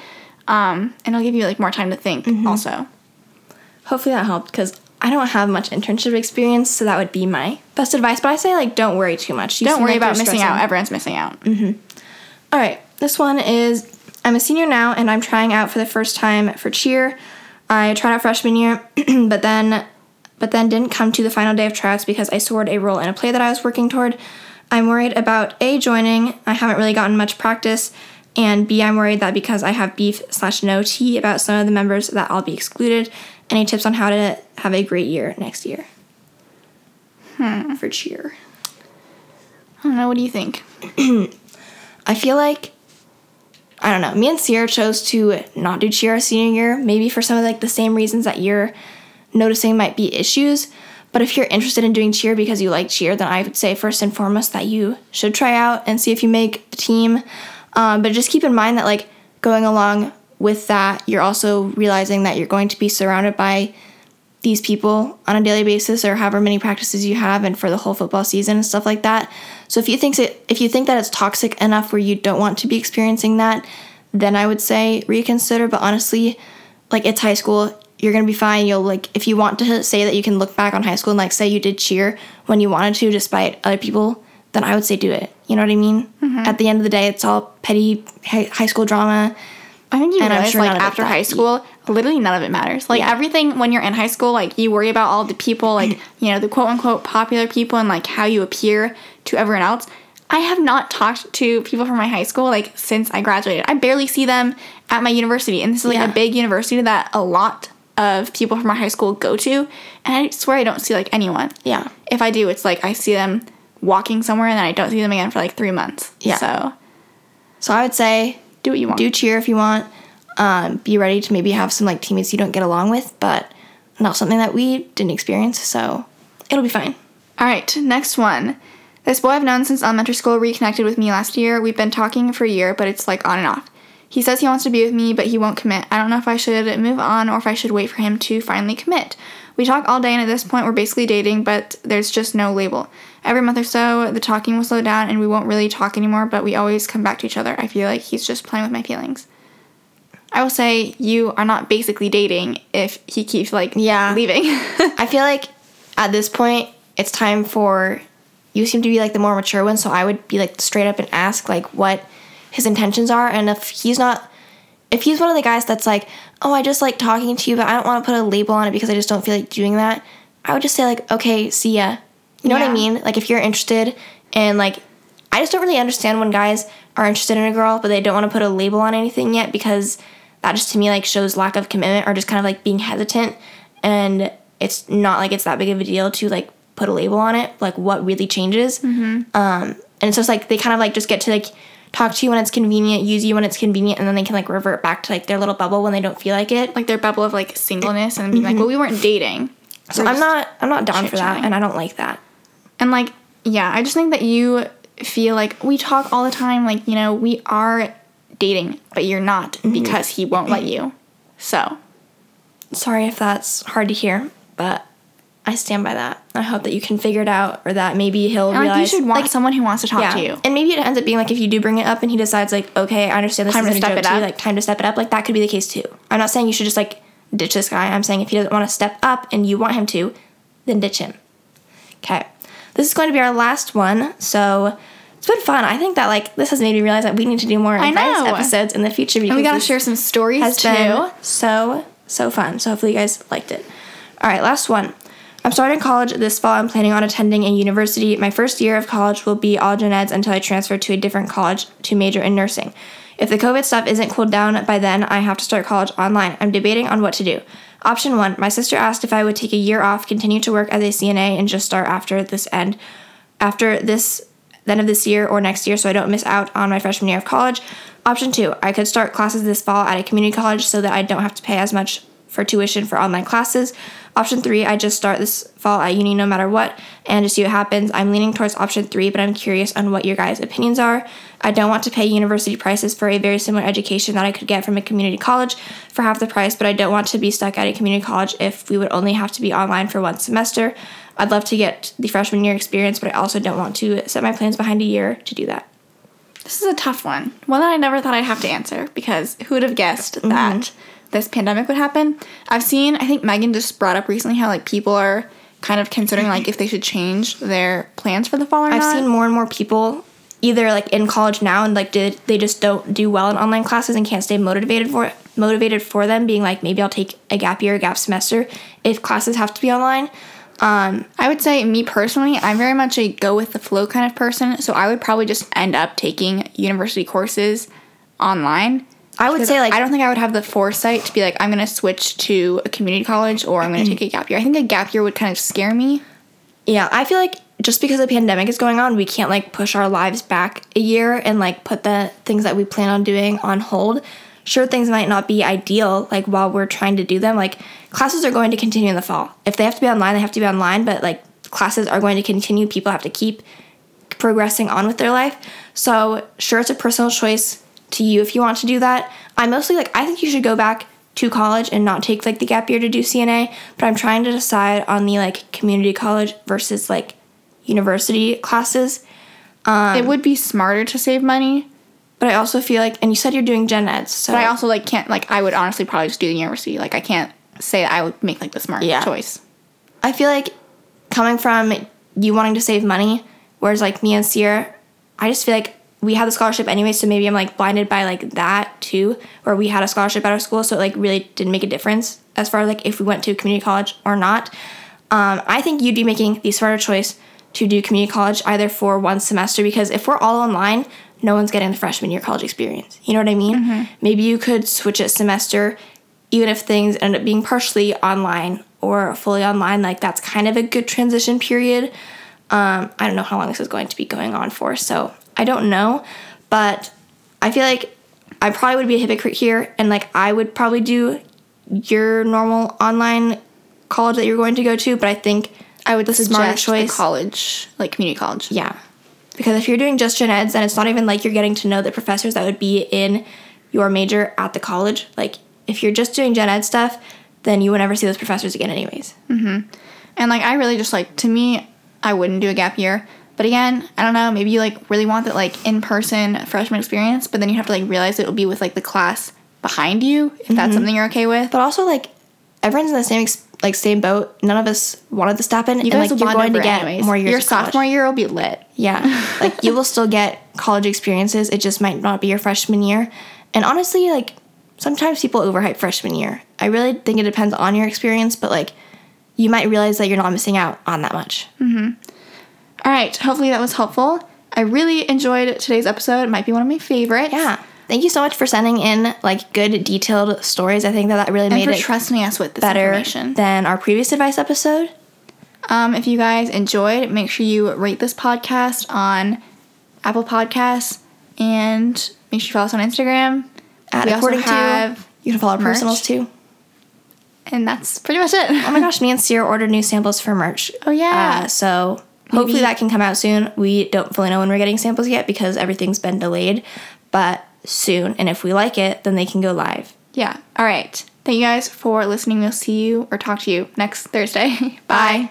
um, and it'll give you like more time to think. Mm-hmm. Also, hopefully that helped because I don't have much internship experience, so that would be my best advice. But I say like don't worry too much. You don't worry like about missing out. Everyone's missing out. All right, this one is I'm a senior now and I'm trying out for the first time for cheer. I tried out freshman year, [CLEARS THROAT] but then but then didn't come to the final day of tryouts because I scored a role in a play that I was working toward. I'm worried about A joining. I haven't really gotten much practice. And B, I'm worried that because I have beef slash no tea about some of the members that I'll be excluded. Any tips on how to have a great year next year? Hmm. For cheer. I don't know. What do you think? [CLEARS THROAT] I feel like I don't know. Me and Ciera chose to not do cheer our senior year, maybe for some of like the same reasons that you're noticing might be issues. But if you're interested in doing cheer because you like cheer, then I would say first and foremost that you should try out and see if you make the team. Um, but just keep in mind that like going along with that, you're also realizing that you're going to be surrounded by these people on a daily basis or however many practices you have and for the whole football season and stuff like that. So if you think it, if you think that it's toxic enough where you don't want to be experiencing that, then I would say reconsider, but honestly, like it's high school, you're to be fine. You'll like if you want to say that you can look back on high school and like say you did cheer when you wanted to despite other people, then I would say do it. You know what I mean? Mm-hmm. At the end of the day, it's all petty high school drama. I think you And I'm sure like none of it after high school, literally none of it matters. Like Yeah. everything when you're in high school, like you worry about all the people, like [LAUGHS] you know the quote unquote popular people and like how you appear to everyone else. I have not talked to people from my high school like since I graduated. I barely see them at my university, and this is like Yeah. a big university that a lot of people from my high school go to, and I swear I don't see like anyone. Yeah. If I do, it's like I see them walking somewhere and then I don't see them again for like three months. Yeah. So So I would say do what you want. do cheer if you want. Um, be ready to maybe have some like teammates you don't get along with, but not something that we didn't experience. So it'll be fine. All right, next one. This boy I've known since elementary school reconnected with me last year. We've been talking for a year, but it's like on and off. He says he wants to be with me, but he won't commit. I don't know if I should move on or if I should wait for him to finally commit. We talk all day, and at this point, we're basically dating, but there's just no label. Every month or so, the talking will slow down, and we won't really talk anymore, but we always come back to each other. I feel like he's just playing with my feelings. I will say you are not basically dating if he keeps like Yeah. leaving. [LAUGHS] I feel like at this point, it's time for you seem to be like the more mature one, so I would be like straight up and ask like what his intentions are, and if he's not, if he's one of the guys that's like, oh, I just like talking to you, but I don't want to put a label on it because I just don't feel like doing that. I would just say like, okay, see ya. You know what I mean? Like if you're interested, and like, I just don't really understand when guys are interested in a girl, but they don't want to put a label on anything yet because that just to me like shows lack of commitment or just kind of like being hesitant. And it's not like it's that big of a deal to like put a label on it like what really changes. Um and it's like they kind of like just get to like talk to you when it's convenient use you when it's convenient and then they can like revert back to like their little bubble when they don't feel like it. Like their bubble of like singleness and being like, well, we weren't dating. so We're i'm not i'm not down for that and i don't like that And like, yeah, I just think that you feel like we talk all the time, like, you know, we are dating, but you're not Mm-hmm. because he won't let you. So, sorry if that's hard to hear but i stand by that i hope that you can figure it out or that maybe he'll and, like, you should want like, someone who wants to talk to you. And maybe it ends up being like if you do bring it up and he decides like, okay, I understand this Time is to a step joke it to you, up. like time to step it up. Like that could be the case too. I'm not saying you should just like ditch this guy. I'm saying if he doesn't want to step up and you want him to, then ditch him. Okay. This is going to be our last one. So it's been fun. I think that like this has made me realize that we need to do more advice episodes in the future because And we got to share some stories has too. been so so fun. So hopefully you guys liked it. All right, last one. I'm starting college this fall. I'm planning on attending a university. My first year of college will be all gen eds until I transfer to a different college to major in nursing. If the COVID stuff isn't cooled down by then, I have to start college online. I'm debating on what to do. Option one, my sister asked if I would take a year off, continue to work as a CNA, and just start after this end, after this the end of this year or next year, so I don't miss out on my freshman year of college. Option two, I could start classes this fall at a community college so that I don't have to pay as much for tuition for online classes. Option three, I just start this fall at uni no matter what and just see what happens. I'm leaning towards option three, but I'm curious on what your guys' opinions are. I don't want to pay university prices for a very similar education that I could get from a community college for half the price, but I don't want to be stuck at a community college if we would only have to be online for one semester. I'd love to get the freshman year experience, but I also don't want to set my plans behind a year to do that. This is a tough one. One that I never thought I'd have to answer because who would have guessed Mm-hmm. that this pandemic would happen? I've seen, I think Megan just brought up recently how like people are kind of considering like if they should change their plans for the fall or I've not. seen more and more people either like in college now and like did they just don't do well in online classes and can't stay motivated for motivated for them being like maybe I'll take a gap year, a gap semester if classes have to be online. Um, I would say me personally, I'm very much a go with the flow kind of person, so I would probably just end up taking university courses online. I would say like I don't think I would have the foresight to be like I'm going to switch to a community college or I'm going to take a gap year. I think a gap year would kind of scare me. Yeah, I feel like just because the pandemic is going on, we can't like push our lives back a year and like put the things that we plan on doing on hold. Sure, things might not be ideal like while we're trying to do them. Like classes are going to continue in the fall. If they have to be online, they have to be online, but like classes are going to continue. People have to keep progressing on with their life. So, sure, it's a personal choice to you if you want to do that. I mostly like, I think you should go back to college and not take like the gap year to do CNA, but I'm trying to decide on the like community college versus like university classes. Um, it would be smarter to save money, But I also feel like, and you said you're doing gen eds, so but I also like can't like I would honestly probably just do the university. Like I can't say that I would make like the smart Yeah. choice. I feel like coming from you wanting to save money, whereas like me and Ciera, I just feel like we had the scholarship anyway, so maybe I'm like blinded by like that too, where we had a scholarship at our school, so it like really didn't make a difference as far as like if we went to community college or not. Um, I think you'd be making the smarter choice to do community college either for one semester because if we're all online, no one's getting the freshman year college experience. You know what I mean? Maybe you could switch a semester, even if things end up being partially online or fully online. Like that's kind of a good transition period. Um, I don't know how long this is going to be going on for, so I don't know. But I feel like I probably would be a hypocrite here, and like I would probably do your normal online college that you're going to go to. But I think I would the suggest choice. college, like community college. Yeah. Because if you're doing just gen eds, then it's not even like you're getting to know the professors that would be in your major at the college. Like, if you're just doing gen ed stuff, then you would never see those professors again, anyways. Mm-hmm. And like I really just like to me, I wouldn't do a gap year. But again, I don't know, maybe you like really want that like in person freshman experience, but then you have to like realize it'll be with like the class behind you if that's mm-hmm. something you're okay with. But also, like, everyone's in the same ex- like same boat. None of us wanted this to happen, You and guys like will you're bond going to get anyways. more years. Your sophomore year will be lit. Yeah. [LAUGHS] like you will still get college experiences. It just might not be your freshman year. And honestly, like sometimes people overhype freshman year. I really think it depends on your experience, but like you might realize that you're not missing out on that much. Mm-hmm. All right, hopefully that was helpful. I really enjoyed today's episode. It might be one of my favorites. Yeah. Thank you so much for sending in like good detailed stories. I think that that really And made for it trusting us with this better information. than our previous advice episode. Um, if you guys enjoyed, make sure you rate this podcast on Apple Podcasts and make sure you follow us on Instagram. At We also according have- to you can follow our merch. personals too. And that's pretty much it. Oh my gosh, [LAUGHS] me and Ciera ordered new samples for merch. Oh, yeah. Uh, so hopefully Maybe- that can come out soon. We don't fully know when we're getting samples yet because everything's been delayed, but soon. And if we like it, then they can go live. yeah. All right. Thank you guys for listening. We'll see you or talk to you next Thursday. [LAUGHS] Bye.